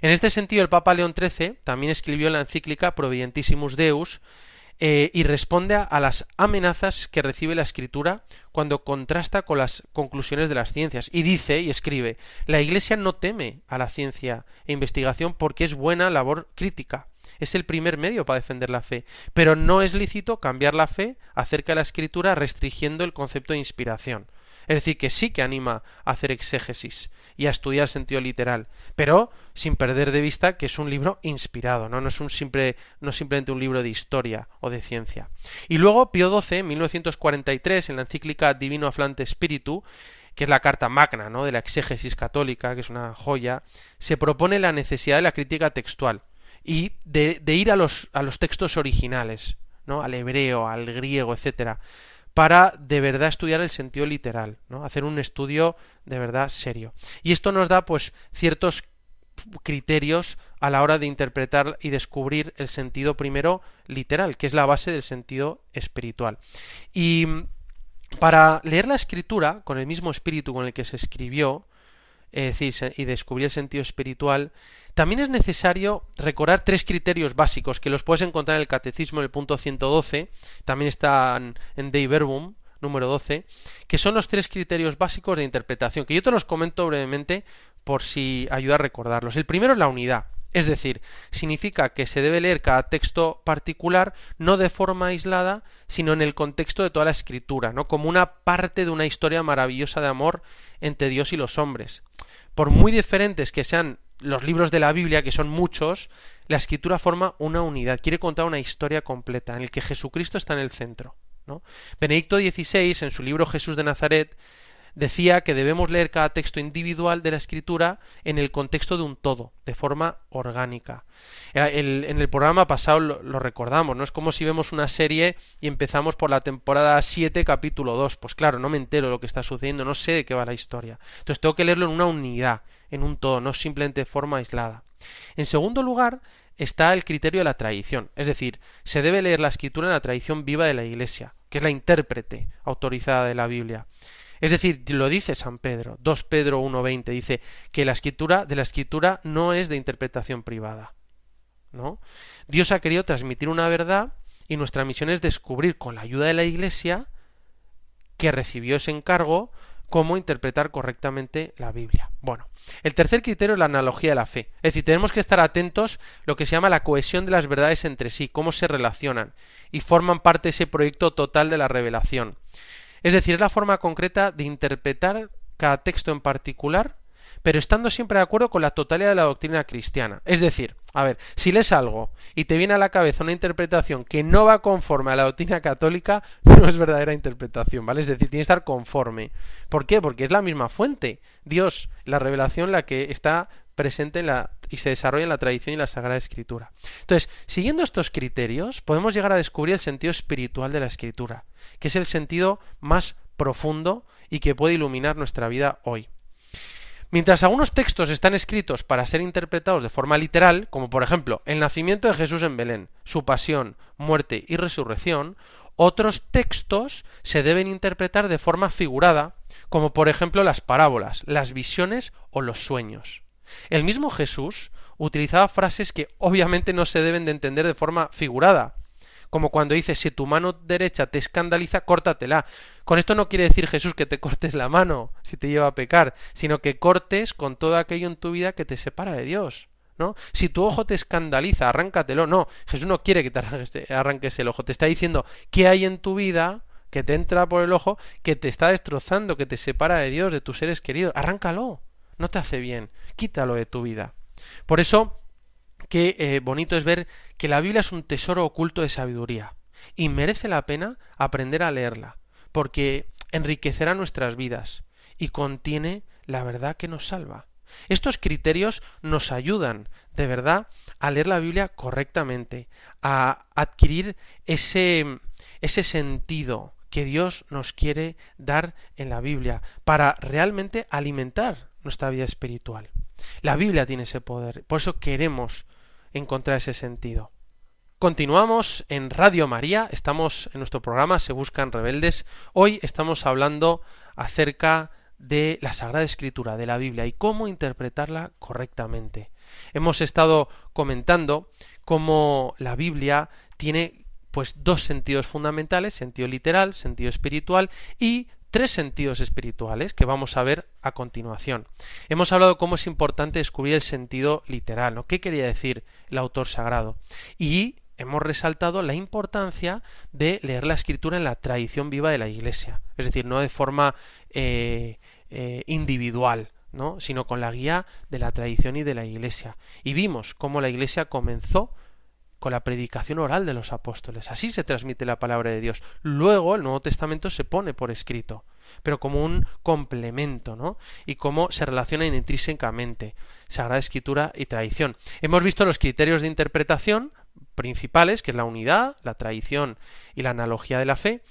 En este sentido, el Papa León XIII también escribió la encíclica Providentissimus Deus, eh, y responde a, las amenazas que recibe la escritura cuando contrasta con las conclusiones de las ciencias. Y dice y escribe, la Iglesia no teme a la ciencia e investigación porque es buena labor crítica. Es el primer medio para defender la fe. Pero no es lícito cambiar la fe acerca de la escritura restringiendo el concepto de inspiración. Es decir, que sí que anima a hacer exégesis y a estudiar sentido literal, pero sin perder de vista que es un libro inspirado, no, es un simple, no simplemente un libro de historia o de ciencia. Y luego Pío XII, en 1943, en la encíclica Divino Aflante Spiritu, que es la carta magna ¿no? de la exégesis católica, que es una joya, se propone la necesidad de la crítica textual y de, de ir a los, a los textos originales, ¿no? al hebreo, al griego, etcétera, para de verdad estudiar el sentido literal, ¿no? Hacer un estudio de verdad serio. Y esto nos da pues ciertos criterios a la hora de interpretar y descubrir el sentido primero literal, que es la base del sentido espiritual. Y para leer la escritura con el mismo espíritu con el que se escribió, es decir, y descubrir el sentido espiritual, también es necesario recordar tres criterios básicos que los puedes encontrar en el Catecismo en el punto 112, también están en Dei Verbum, número 12, que son los tres criterios básicos de interpretación, que yo te los comento brevemente por si ayuda a recordarlos. El primero es la unidad, es decir, significa que se debe leer cada texto particular no de forma aislada, sino en el contexto de toda la escritura, ¿no? como una parte de una historia maravillosa de amor entre Dios y los hombres. Por muy diferentes que sean los libros de la Biblia, que son muchos, la escritura forma una unidad, quiere contar una historia completa, en el que Jesucristo está en el centro. Benedicto XVI, en su libro Jesús de Nazaret, decía que debemos leer cada texto individual de la escritura en el contexto de un todo, de forma orgánica. El, en el programa pasado lo, lo, recordamos, ¿no? Es como si vemos una serie y empezamos por la temporada 7, capítulo 2. Pues claro, no me entero de lo que está sucediendo, no sé de qué va la historia. Entonces tengo que leerlo en una unidad, en un todo, no simplemente de forma aislada. En segundo lugar, está el criterio de la tradición, es decir, se debe leer la escritura en la tradición viva de la Iglesia, que es la intérprete autorizada de la Biblia. Es decir, lo dice San Pedro, 2 Pedro 1.20, dice que la escritura de la escritura no es de interpretación privada. ¿no? Dios ha querido transmitir una verdad y nuestra misión es descubrir con la ayuda de la Iglesia que recibió ese encargo cómo interpretar correctamente la Biblia. Bueno, el tercer criterio es la analogía de la fe. Es decir, tenemos que estar atentos a lo que se llama la cohesión de las verdades entre sí, cómo se relacionan y forman parte de ese proyecto total de la revelación. Es decir, es la forma concreta de interpretar cada texto en particular, pero estando siempre de acuerdo con la totalidad de la doctrina cristiana. Es decir, a ver, si lees algo y te viene a la cabeza una interpretación que no va conforme a la doctrina católica, no es verdadera interpretación, ¿vale? Es decir, tiene que estar conforme. ¿Por qué? Porque es la misma fuente. Dios, la revelación, la que está presente en la, y se desarrolla en la tradición y la Sagrada Escritura. Entonces, siguiendo estos criterios, podemos llegar a descubrir el sentido espiritual de la Escritura, que es el sentido más profundo y que puede iluminar nuestra vida hoy. Mientras algunos textos están escritos para ser interpretados de forma literal, como por ejemplo el nacimiento de Jesús en Belén, su pasión, muerte y resurrección, otros textos se deben interpretar de forma figurada, como por ejemplo las parábolas, las visiones o los sueños. El mismo Jesús utilizaba frases que obviamente no se deben de entender de forma figurada, como cuando dice si tu mano derecha te escandaliza, córtatela. Con esto no quiere decir Jesús que te cortes la mano si te lleva a pecar, sino que cortes con todo aquello en tu vida que te separa de Dios. ¿No? Si tu ojo te escandaliza, arráncatelo. No, Jesús no quiere que te arranques el ojo. Te está diciendo qué hay en tu vida que te entra por el ojo, que te está destrozando, que te separa de Dios, de tus seres queridos. Arráncalo no te hace bien, quítalo de tu vida. Por eso, qué eh, bonito es ver que la Biblia es un tesoro oculto de sabiduría. y merece la pena aprender a leerla, porque enriquecerá nuestras vidas y contiene la verdad que nos salva. Estos criterios nos ayudan, de verdad, a leer la Biblia correctamente, a adquirir ese, ese sentido que Dios nos quiere dar en la Biblia, para realmente alimentar nuestra vida espiritual. La Biblia tiene ese poder, por eso queremos encontrar ese sentido. Continuamos en Radio María, estamos en nuestro programa Se Buscan Rebeldes. Hoy estamos hablando acerca de la Sagrada Escritura, de la Biblia y cómo interpretarla correctamente. Hemos estado comentando cómo la Biblia tiene pues dos sentidos fundamentales, sentido literal, sentido espiritual y tres sentidos espirituales que vamos a ver a continuación. Hemos hablado cómo es importante descubrir el sentido literal, ¿no? ¿Qué quería decir el autor sagrado? Y hemos resaltado la importancia de leer la escritura en la tradición viva de la Iglesia, es decir, no de forma eh, eh, individual, ¿no? sino con la guía de la tradición y de la Iglesia. Y vimos cómo la Iglesia comenzó con la predicación oral de los apóstoles. Así se transmite la palabra de Dios. Luego el Nuevo Testamento se pone por escrito, pero como un complemento, ¿no? Y cómo se relacionan intrínsecamente Sagrada Escritura y tradición. Hemos visto los criterios de interpretación principales, que es la unidad, la tradición y la analogía de la fe,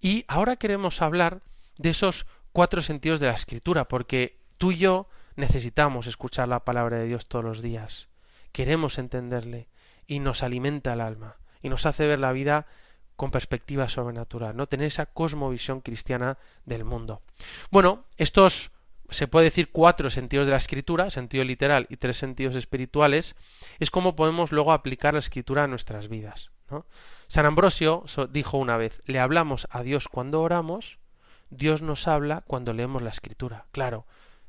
y ahora queremos hablar de esos cuatro sentidos de la Escritura, porque tú y yo necesitamos escuchar la palabra de Dios todos los días. Queremos entenderle y nos alimenta el alma y nos hace ver la vida con perspectiva sobrenatural, no tener esa cosmovisión cristiana del mundo. Bueno, estos se puede decir cuatro sentidos de la escritura, sentido literal y tres sentidos espirituales, es como podemos luego aplicar la escritura a nuestras vidas. San Ambrosio dijo una vez, le hablamos a Dios cuando oramos, Dios nos habla cuando leemos la escritura. Claro,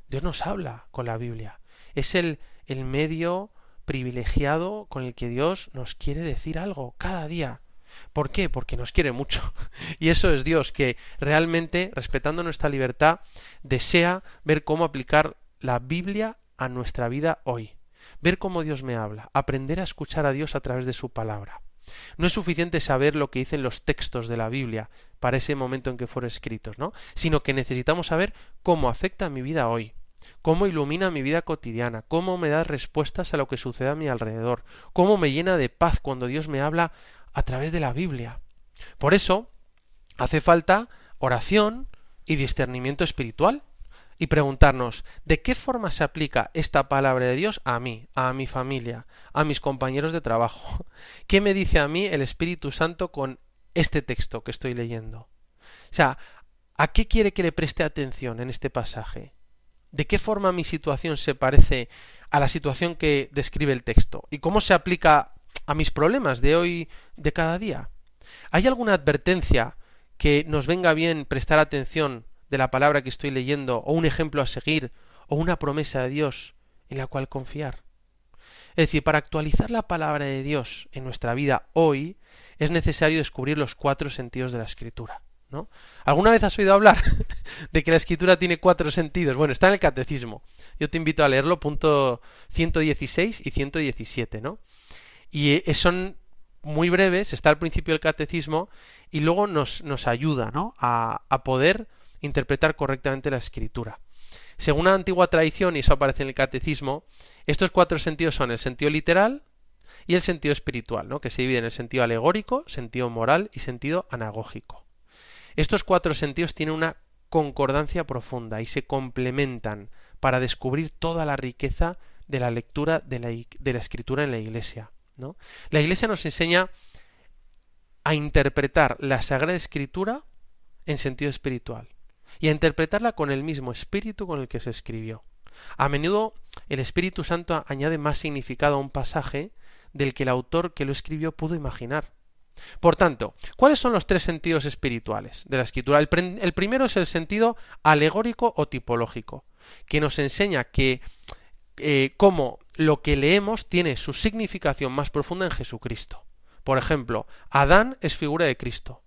Dios nos habla con la Biblia. Es el, el medio privilegiado con el que Dios nos quiere decir algo cada día. ¿Por qué? Porque nos quiere mucho. Y eso es Dios, que realmente, respetando nuestra libertad, desea ver cómo aplicar la Biblia a nuestra vida hoy. Ver cómo Dios me habla, aprender a escuchar a Dios a través de su palabra. No es suficiente saber lo que dicen los textos de la Biblia para ese momento en que fueron escritos, ¿no? Sino que necesitamos saber cómo afecta mi vida hoy cómo ilumina mi vida cotidiana, cómo me da respuestas a lo que sucede a mi alrededor, cómo me llena de paz cuando Dios me habla a través de la Biblia. Por eso hace falta oración y discernimiento espiritual y preguntarnos de qué forma se aplica esta palabra de Dios a mí, a mi familia, a mis compañeros de trabajo. ¿Qué me dice a mí el Espíritu Santo con este texto que estoy leyendo? O sea, ¿a qué quiere que le preste atención en este pasaje? ¿De qué forma mi situación se parece a la situación que describe el texto? ¿Y cómo se aplica a mis problemas de hoy, de cada día? ¿Hay alguna advertencia que nos venga bien prestar atención de la palabra que estoy leyendo, o un ejemplo a seguir, o una promesa de Dios en la cual confiar? Es decir, para actualizar la palabra de Dios en nuestra vida hoy, es necesario descubrir los cuatro sentidos de la escritura. ¿Alguna vez has oído hablar de que la escritura tiene cuatro sentidos? Bueno, está en el catecismo. Yo te invito a leerlo, punto 116 y 117, ¿no? Y eh, son muy breves, está al principio del catecismo y luego nos, nos ayuda, ¿no? A, a poder interpretar correctamente la escritura. Según la antigua tradición, y eso aparece en el catecismo, estos cuatro sentidos son el sentido literal y el sentido espiritual, ¿no? que se divide en el sentido alegórico, sentido moral y sentido anagógico. Estos cuatro sentidos tienen una concordancia profunda y se complementan para descubrir toda la riqueza de la lectura de la, de la escritura en la iglesia. ¿no? La iglesia nos enseña a interpretar la Sagrada Escritura en sentido espiritual y a interpretarla con el mismo espíritu con el que se escribió. A menudo el Espíritu Santo añade más significado a un pasaje del que el autor que lo escribió pudo imaginar. Por tanto, ¿cuáles son los tres sentidos espirituales de la escritura? El, primero es el sentido alegórico o tipológico, que nos enseña que eh, cómo lo que leemos tiene su significación más profunda en Jesucristo. Por ejemplo, Adán es figura de Cristo.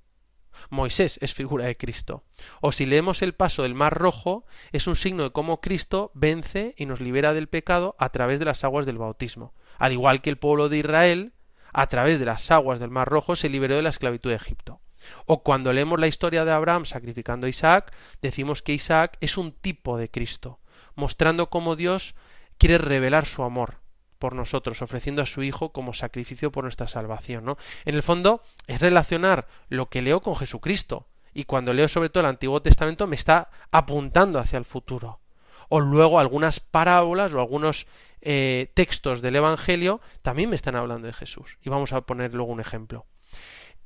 Moisés es figura de Cristo. O si leemos el paso del Mar Rojo, es un signo de cómo Cristo vence y nos libera del pecado a través de las aguas del bautismo. Al igual que el pueblo de Israel a través de las aguas del Mar Rojo se liberó de la esclavitud de Egipto. O cuando leemos la historia de Abraham sacrificando a Isaac, decimos que Isaac es un tipo de Cristo, mostrando cómo Dios quiere revelar su amor por nosotros, ofreciendo a su Hijo como sacrificio por nuestra salvación. ¿no? En el fondo es relacionar lo que leo con Jesucristo. Y cuando leo sobre todo el Antiguo Testamento me está apuntando hacia el futuro. O luego algunas parábolas o algunos eh, textos del Evangelio también me están hablando de Jesús. Y vamos a poner luego un ejemplo.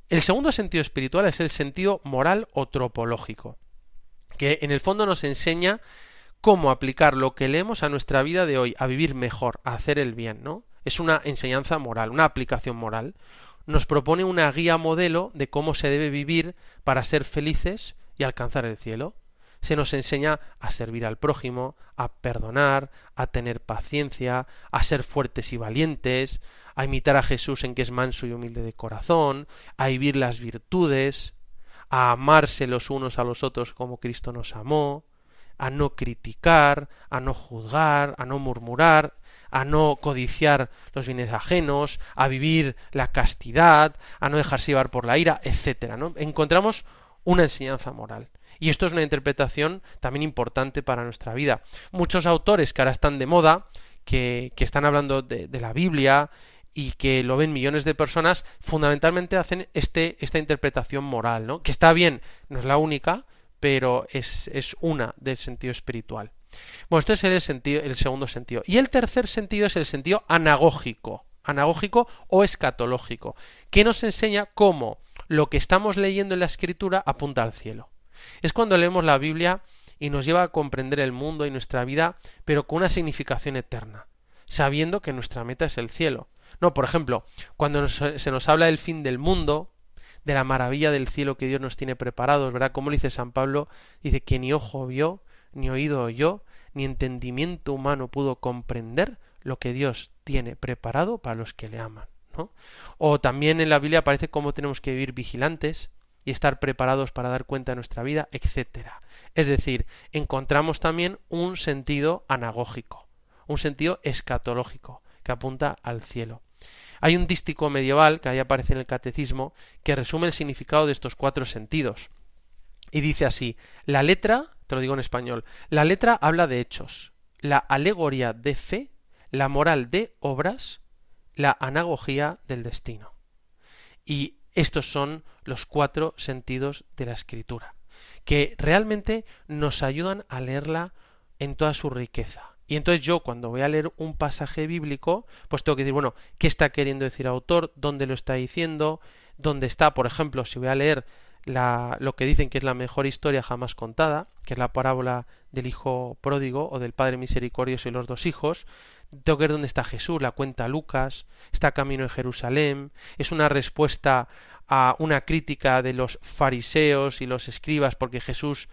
El segundo sentido espiritual es el sentido moral o tropológico, que en el fondo nos enseña cómo aplicar lo que leemos a nuestra vida de hoy, a vivir mejor, a hacer el bien, ¿no? Es una enseñanza moral, una aplicación moral. Nos propone una guía modelo de cómo se debe vivir para ser felices y alcanzar el cielo. Se nos enseña a servir al prójimo, a perdonar, a tener paciencia, a ser fuertes y valientes, a imitar a Jesús en que es manso y humilde de corazón, a vivir las virtudes, a amarse los unos a los otros como Cristo nos amó, a no criticar, a no juzgar, a no murmurar, a no codiciar los bienes ajenos, a vivir la castidad, a no dejarse llevar por la ira, etcétera, ¿no? Encontramos una enseñanza moral. Y esto es una interpretación también importante para nuestra vida. Muchos autores que ahora están de moda, que, están hablando de, de la Biblia y que lo ven millones de personas, fundamentalmente hacen este, esta interpretación moral, ¿no? Que está bien, no es la única, pero es, es una del sentido espiritual. Bueno, este es el, sentido, el segundo sentido. Y el tercer sentido es el sentido anagógico, anagógico o escatológico, que nos enseña cómo lo que estamos leyendo en la escritura apunta al cielo. Es cuando leemos la Biblia y nos lleva a comprender el mundo y nuestra vida, pero con una significación eterna, sabiendo que nuestra meta es el cielo. No, por ejemplo, cuando se nos habla del fin del mundo, de la maravilla del cielo que Dios nos tiene preparados, ¿verdad? Como dice San Pablo, dice que ni ojo vio, ni oído oyó, ni entendimiento humano pudo comprender lo que Dios tiene preparado para los que le aman, ¿no? O también en la Biblia aparece cómo tenemos que vivir vigilantes y estar preparados para dar cuenta de nuestra vida, etcétera. Es decir, encontramos también un sentido anagógico, un sentido escatológico que apunta al cielo. Hay un dístico medieval que ahí aparece en el catecismo que resume el significado de estos cuatro sentidos. Y dice así, la letra, te lo digo en español, la letra habla de hechos, la alegoría de fe, la moral de obras, la anagogía del destino. Y estos son los cuatro sentidos de la escritura, que realmente nos ayudan a leerla en toda su riqueza. Y entonces yo cuando voy a leer un pasaje bíblico, pues tengo que decir, bueno, ¿qué está queriendo decir el autor? ¿Dónde lo está diciendo? ¿Dónde está? Por ejemplo, si voy a leer la, lo que dicen que es la mejor historia jamás contada, que es la parábola del hijo pródigo o del padre misericordioso y los dos hijos, tengo que ver dónde está Jesús, la cuenta Lucas, está camino en Jerusalén, es una respuesta a una crítica de los fariseos y los escribas porque Jesús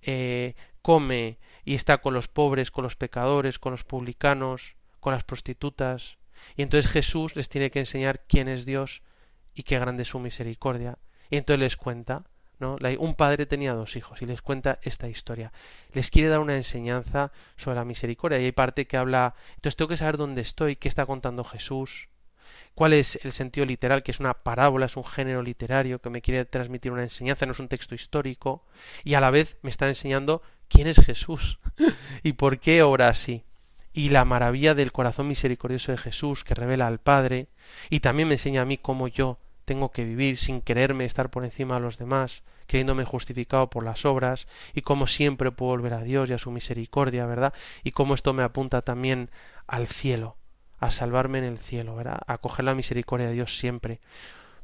eh, come y está con los pobres, con los pecadores, con los publicanos, con las prostitutas. Y entonces Jesús les tiene que enseñar quién es Dios y qué grande es su misericordia. Y entonces les cuenta, Un padre tenía dos hijos y les cuenta esta historia. Les quiere dar una enseñanza sobre la misericordia. Y hay parte que habla, entonces tengo que saber dónde estoy, qué está contando Jesús, cuál es el sentido literal, que es una parábola, es un género literario que me quiere transmitir una enseñanza, no es un texto histórico, y a la vez me está enseñando quién es Jesús y por qué obra así. Y la maravilla del corazón misericordioso de Jesús que revela al Padre y también me enseña a mí cómo yo tengo que vivir sin quererme estar por encima de los demás, creyéndome justificado por las obras, y cómo siempre puedo volver a Dios y a su misericordia, ¿verdad? Y cómo esto me apunta también al cielo, a salvarme en el cielo, ¿verdad? A coger la misericordia de Dios siempre.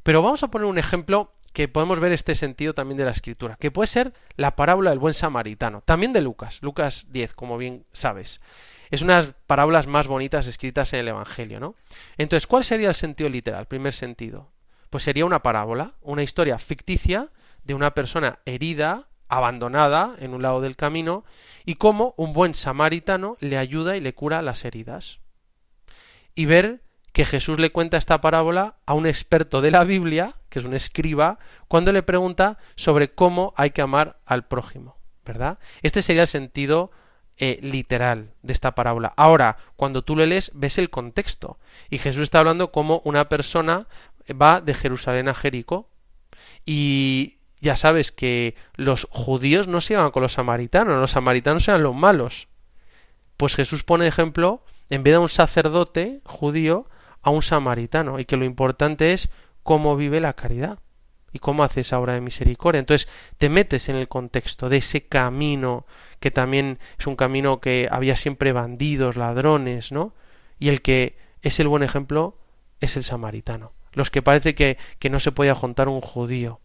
Pero vamos a poner un ejemplo que podemos ver este sentido también de la escritura, que puede ser la parábola del buen samaritano, también de Lucas, Lucas 10, como bien sabes. Es una de las parábolas más bonitas escritas en el Evangelio, ¿no? Entonces, ¿cuál sería el sentido literal? Primer sentido. Pues sería una parábola, una historia ficticia de una persona herida, abandonada en un lado del camino, y cómo un buen samaritano le ayuda y le cura las heridas. Y ver que Jesús le cuenta esta parábola a un experto de la Biblia, que es un escriba, cuando le pregunta sobre cómo hay que amar al prójimo, ¿verdad? Este sería el sentido eh, literal de esta parábola. Ahora, cuando tú le lees, ves el contexto. Y Jesús está hablando como una persona va de Jerusalén a Jericó. Y ya sabes que los judíos no se iban con los samaritanos, los samaritanos eran los malos. Pues Jesús pone ejemplo, en vez de un sacerdote judío, a un samaritano, y que lo importante es cómo vive la caridad y cómo hace esa obra de misericordia. Entonces te metes en el contexto de ese camino, que también es un camino que había siempre bandidos, ladrones, ¿no? Y el que es el buen ejemplo es el samaritano. Los que parece que, que no se podía juntar un judío.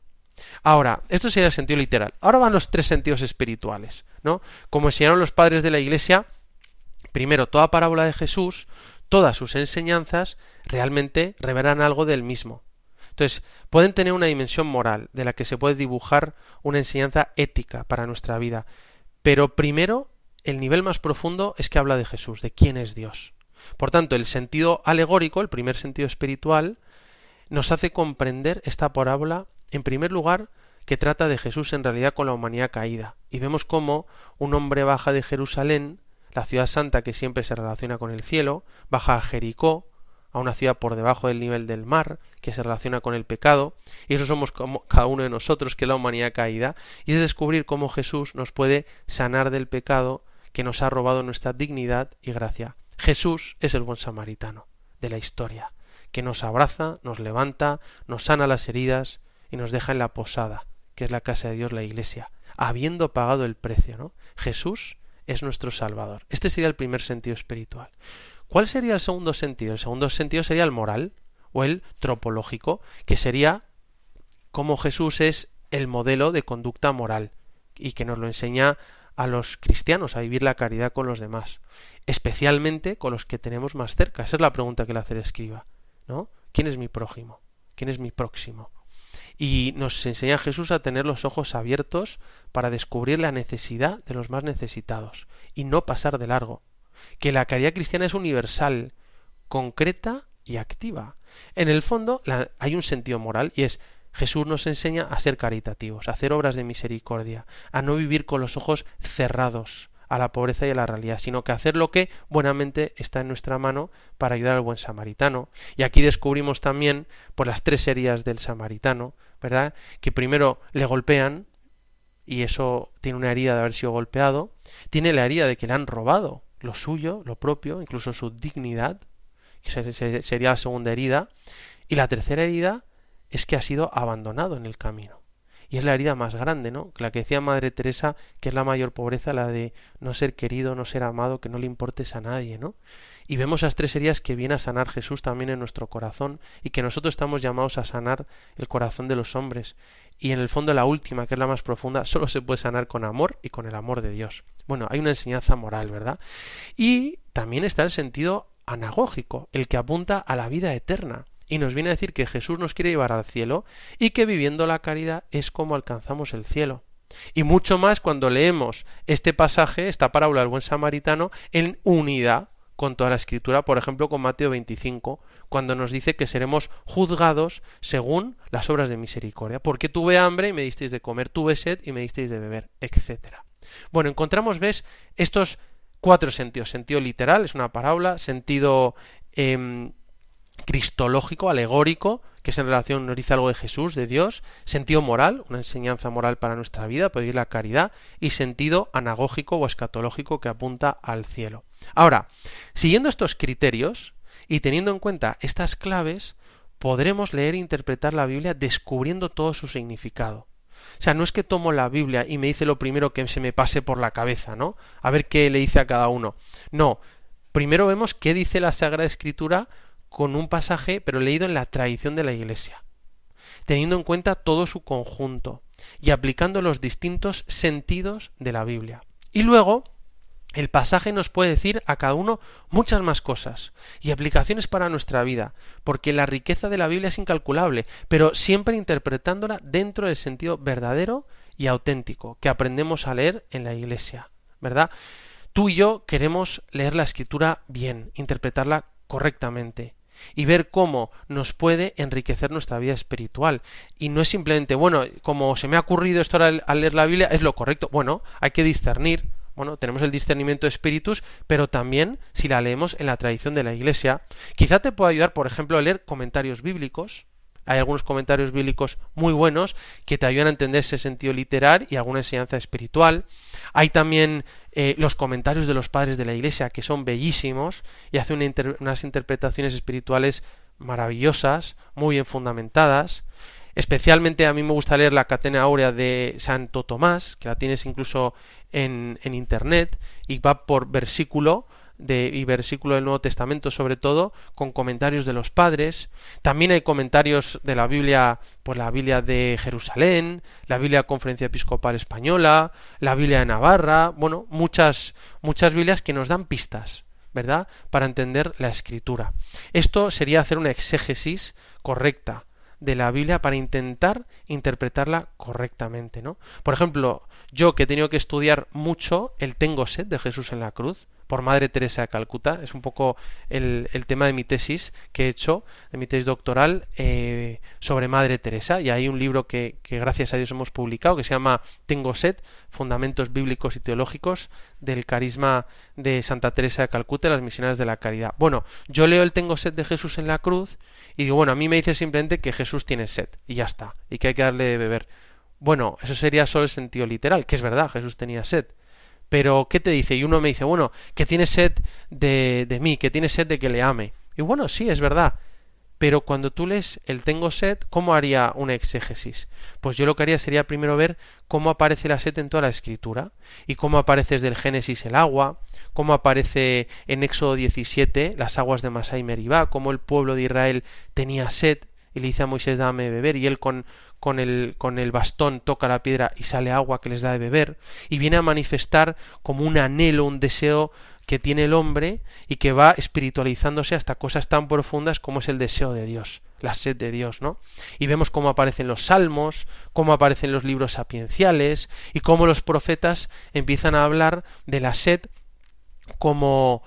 Ahora, esto sería el sentido literal. Ahora van los tres sentidos espirituales, ¿no? Como enseñaron los padres de la Iglesia, primero, toda parábola de Jesús, todas sus enseñanzas, realmente revelan algo del mismo. Entonces, pueden tener una dimensión moral, de la que se puede dibujar una enseñanza ética para nuestra vida. Pero primero, el nivel más profundo es que habla de Jesús, de quién es Dios. Por tanto, el sentido alegórico, el primer sentido espiritual, nos hace comprender esta parábola en primer lugar, que trata de Jesús en realidad con la humanidad caída. Y vemos cómo un hombre baja de Jerusalén, la ciudad santa que siempre se relaciona con el cielo, baja a Jericó, a una ciudad por debajo del nivel del mar, que se relaciona con el pecado, y eso somos como cada uno de nosotros, que es la humanidad caída, y es descubrir cómo Jesús nos puede sanar del pecado que nos ha robado nuestra dignidad y gracia. Jesús es el buen samaritano de la historia, que nos abraza, nos levanta, nos sana las heridas, y nos deja en la posada, que es la casa de Dios, la iglesia, habiendo pagado el precio, ¿no? Jesús es nuestro Salvador. Este sería el primer sentido espiritual. ¿Cuál sería el segundo sentido? El segundo sentido sería el moral o el tropológico, que sería cómo Jesús es el modelo de conducta moral y que nos lo enseña a los cristianos a vivir la caridad con los demás, especialmente con los que tenemos más cerca. Esa es la pregunta que le hace el escriba, ¿no? ¿Quién es mi prójimo? ¿Quién es mi próximo? y nos enseña Jesús a tener los ojos abiertos para descubrir la necesidad de los más necesitados y no pasar de largo. Que la caridad cristiana es universal, concreta y activa. En el fondo hay un sentido moral y es Jesús nos enseña a ser caritativos, a hacer obras de misericordia, a no vivir con los ojos cerrados a la pobreza y a la realidad, sino que hacer lo que buenamente está en nuestra mano para ayudar al buen samaritano. Y aquí descubrimos también por las tres heridas del samaritano, ¿verdad? Que primero le golpean, y eso tiene una herida de haber sido golpeado, tiene la herida de que le han robado lo suyo, lo propio, incluso su dignidad, que sería la segunda herida, y la tercera herida es que ha sido abandonado en el camino. Y es la herida más grande, ¿no? La que decía Madre Teresa, que es la mayor pobreza, la de no ser querido, no ser amado, que no le importes a nadie, ¿no? y vemos esas tres heridas que viene a sanar Jesús también en nuestro corazón y que nosotros estamos llamados a sanar el corazón de los hombres. Y en el fondo la última, que es la más profunda, solo se puede sanar con amor y con el amor de Dios. Bueno, hay una enseñanza moral, ¿verdad? Y también está el sentido anagógico, el que apunta a la vida eterna. Y nos viene a decir que Jesús nos quiere llevar al cielo y que viviendo la caridad es como alcanzamos el cielo. Y mucho más cuando leemos este pasaje, esta parábola del buen samaritano, en unidad con toda la escritura, por ejemplo con Mateo 25, cuando nos dice que seremos juzgados según las obras de misericordia, porque tuve hambre y me disteis de comer, tuve sed y me disteis de beber, etc. Bueno, encontramos, ves, estos cuatro sentidos. Sentido literal, es una parábola, sentido em, cristológico, alegórico, que es en relación, nos dice algo de Jesús, de Dios, sentido moral, una enseñanza moral para nuestra vida, pedir la caridad, y sentido anagógico o escatológico que apunta al cielo. Ahora, siguiendo estos criterios y teniendo en cuenta estas claves, podremos leer e interpretar la Biblia descubriendo todo su significado. O sea, no es que tomo la Biblia y me dice lo primero que se me pase por la cabeza, ¿no? A ver qué le dice a cada uno. No, primero vemos qué dice la Sagrada Escritura con un pasaje, pero leído en la tradición de la Iglesia, teniendo en cuenta todo su conjunto y aplicando los distintos sentidos de la Biblia. Y luego, el pasaje nos puede decir a cada uno muchas más cosas y aplicaciones para nuestra vida, porque la riqueza de la Biblia es incalculable, pero siempre interpretándola dentro del sentido verdadero y auténtico que aprendemos a leer en la Iglesia, ¿verdad? Tú y yo queremos leer la escritura bien, interpretarla correctamente, y ver cómo nos puede enriquecer nuestra vida espiritual. Y no es simplemente, bueno, como se me ha ocurrido esto al, leer la Biblia, es lo correcto. Bueno, hay que discernir, bueno, tenemos el discernimiento de espíritus, pero también si la leemos en la tradición de la Iglesia, quizá te pueda ayudar, por ejemplo, a leer comentarios bíblicos. Hay algunos comentarios bíblicos muy buenos que te ayudan a entender ese sentido literal y alguna enseñanza espiritual. Hay también eh, los comentarios de los padres de la Iglesia que son bellísimos y hacen unas interpretaciones espirituales maravillosas, muy bien fundamentadas. Especialmente a mí me gusta leer la Catena Áurea de Santo Tomás, que la tienes incluso en, en internet, y va por versículo de, y versículo del Nuevo Testamento sobre todo, con comentarios de los padres. También hay comentarios de la Biblia, por la Biblia de Jerusalén, la Biblia Conferencia Episcopal Española, la Biblia de Navarra, bueno, muchas, muchas Biblias que nos dan pistas, ¿verdad? Para entender la escritura. Esto sería hacer una exégesis correcta de la Biblia para intentar interpretarla correctamente, ¿no? Por ejemplo, yo que he tenido que estudiar mucho el tengo sed de Jesús en la cruz, por Madre Teresa de Calcuta. Es un poco el, tema de mi tesis que he hecho, de mi tesis doctoral eh, sobre Madre Teresa. Y hay un libro que, que, gracias a Dios hemos publicado que se llama Tengo sed, Fundamentos Bíblicos y Teológicos del Carisma de Santa Teresa de Calcuta las Misiones de la Caridad. Bueno, yo leo el Tengo sed de Jesús en la cruz y digo, bueno, a mí me dice simplemente que Jesús tiene sed y ya está, y que hay que darle de beber. Bueno, eso sería solo el sentido literal, que es verdad, Jesús tenía sed pero ¿qué te dice? Y uno me dice, bueno, que tiene sed de, de mí, que tiene sed de que le ame. Y bueno, sí, es verdad. Pero cuando tú lees el tengo sed, ¿cómo haría una exégesis? Pues yo lo que haría sería primero ver cómo aparece la sed en toda la escritura, y cómo aparece desde el Génesis el agua, cómo aparece en Éxodo 17 las aguas de Masá y Meribá, cómo el pueblo de Israel tenía sed, y le dice a Moisés dame beber, y él con, con el, con el bastón toca la piedra y sale agua que les da de beber, y viene a manifestar como un anhelo, un deseo que tiene el hombre y que va espiritualizándose hasta cosas tan profundas como es el deseo de Dios, la sed de Dios, ¿no? Y vemos cómo aparecen los salmos, cómo aparecen los libros sapienciales y cómo los profetas empiezan a hablar de la sed como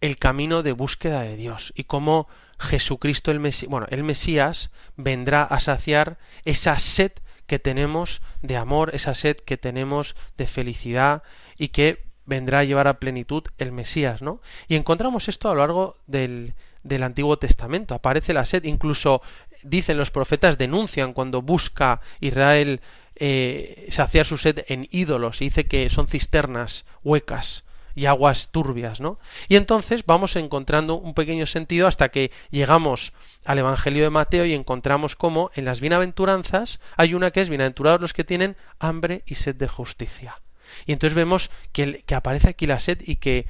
el camino de búsqueda de Dios y cómo Jesucristo el Mesías, bueno, el Mesías vendrá a saciar esa sed que tenemos de amor, esa sed que tenemos de felicidad y que vendrá a llevar a plenitud el Mesías, ¿no? Y encontramos esto a lo largo del, del Antiguo Testamento. Aparece la sed, incluso dicen los profetas, denuncian cuando busca Israel eh, saciar su sed en ídolos y dice que son cisternas huecas y aguas turbias, ¿no? Y entonces vamos encontrando un pequeño sentido hasta que llegamos al Evangelio de Mateo y encontramos cómo en las bienaventuranzas hay una que es bienaventurados los que tienen hambre y sed de justicia. Y entonces vemos que, que aparece aquí la sed y que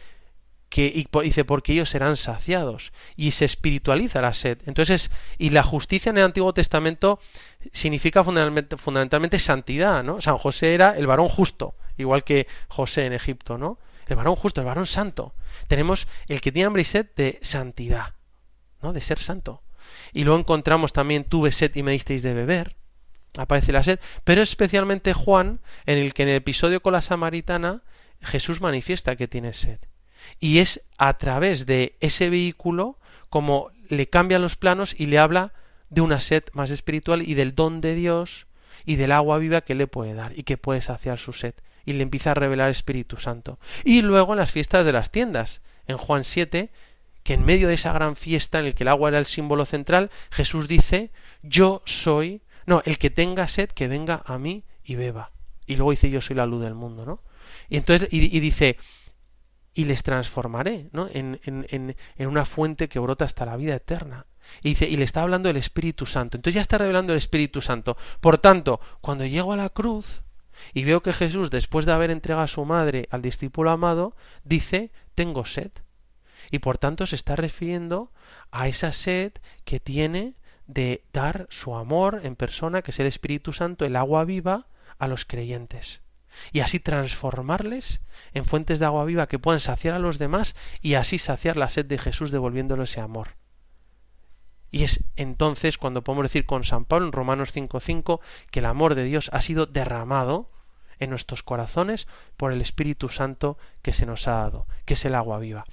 que y dice porque ellos serán saciados y se espiritualiza la sed entonces y la justicia en el Antiguo Testamento significa fundamentalmente, fundamentalmente santidad no San José era el varón justo igual que José en Egipto no el varón justo, el varón santo. Tenemos el que tiene hambre y sed de santidad, ¿no? De ser santo. Y luego encontramos también tuve sed y me disteis de beber. Aparece la sed, pero especialmente Juan, en el que en el episodio con la samaritana Jesús manifiesta que tiene sed. Y es a través de ese vehículo como le cambia los planos y le habla de una sed más espiritual y del don de Dios y del agua viva que le puede dar y que puede saciar su sed y le empieza a revelar el Espíritu Santo. Y luego en las fiestas de las tiendas, en Juan 7, que en medio de esa gran fiesta en el que el agua era el símbolo central, Jesús dice, yo soy, no, el que tenga sed, que venga a mí y beba. Y luego dice, yo soy la luz del mundo, ¿no? Y entonces, y, y dice, y les transformaré, ¿no? En, en, en, una fuente que brota hasta la vida eterna. Y dice, y le está hablando del Espíritu Santo. Entonces ya está revelando el Espíritu Santo. Por tanto, cuando llego a la cruz, y veo que Jesús, después de haber entregado a su madre al discípulo amado, dice, tengo sed. Y por tanto se está refiriendo a esa sed que tiene de dar su amor en persona, que es el Espíritu Santo, el agua viva, a los creyentes. Y así transformarles en fuentes de agua viva que puedan saciar a los demás y así saciar la sed de Jesús devolviéndole ese amor. Y es entonces cuando podemos decir con San Pablo en Romanos 5.5 que el amor de Dios ha sido derramado en nuestros corazones por el Espíritu Santo que se nos ha dado, que es el agua viva.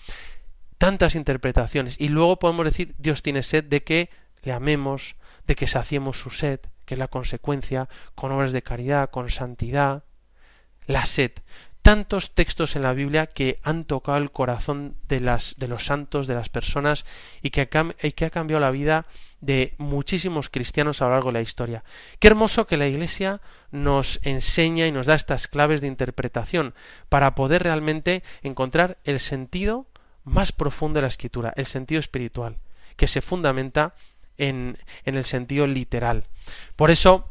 Tantas interpretaciones. Y luego podemos decir Dios tiene sed de que le amemos, de que saciemos su sed, que es la consecuencia, con obras de caridad, con santidad. La sed. Tantos textos en la Biblia que han tocado el corazón de, las, de los santos, de las personas, y que, y que ha cambiado la vida de muchísimos cristianos a lo largo de la historia. Qué hermoso que la Iglesia nos enseña y nos da estas claves de interpretación para poder realmente encontrar el sentido más profundo de la escritura, el sentido espiritual, que se fundamenta en, en el sentido literal. Por eso,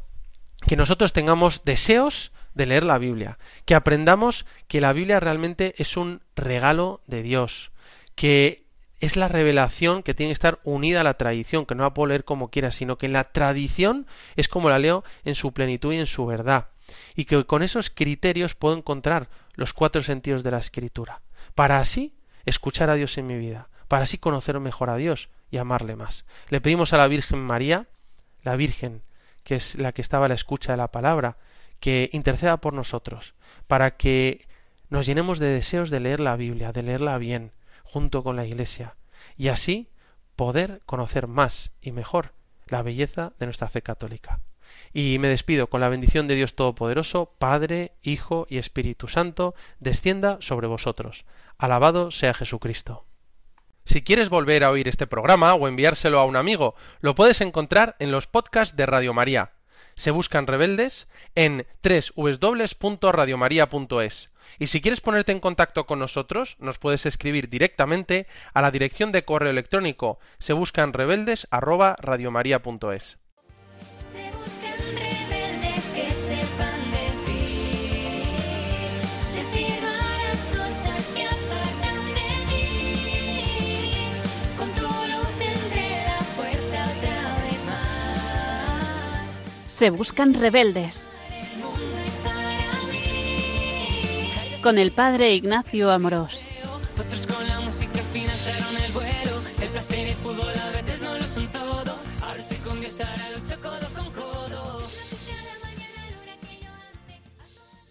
que nosotros tengamos deseos de leer la Biblia, que aprendamos que la Biblia realmente es un regalo de Dios, que es la revelación que tiene que estar unida a la tradición, que no la puedo leer como quiera, sino que la tradición es como la leo en su plenitud y en su verdad, y que con esos criterios puedo encontrar los cuatro sentidos de la escritura, para así escuchar a Dios en mi vida, para así conocer mejor a Dios y amarle más. Le pedimos a la Virgen María, la Virgen, que es la que estaba a la escucha de la palabra, que interceda por nosotros, para que nos llenemos de deseos de leer la Biblia, de leerla bien, junto con la Iglesia, y así poder conocer más y mejor la belleza de nuestra fe católica. Y me despido con la bendición de Dios Todopoderoso, Padre, Hijo y Espíritu Santo, descienda sobre vosotros. Alabado sea Jesucristo. Si quieres volver a oír este programa o enviárselo a un amigo, lo puedes encontrar en los podcasts de Radio María se buscan rebeldes en www.radiomaria.es. Y si quieres ponerte en contacto con nosotros, nos puedes escribir directamente a la dirección de correo electrónico se buscan rebeldes se buscan rebeldes. Con el padre Ignacio Amorós.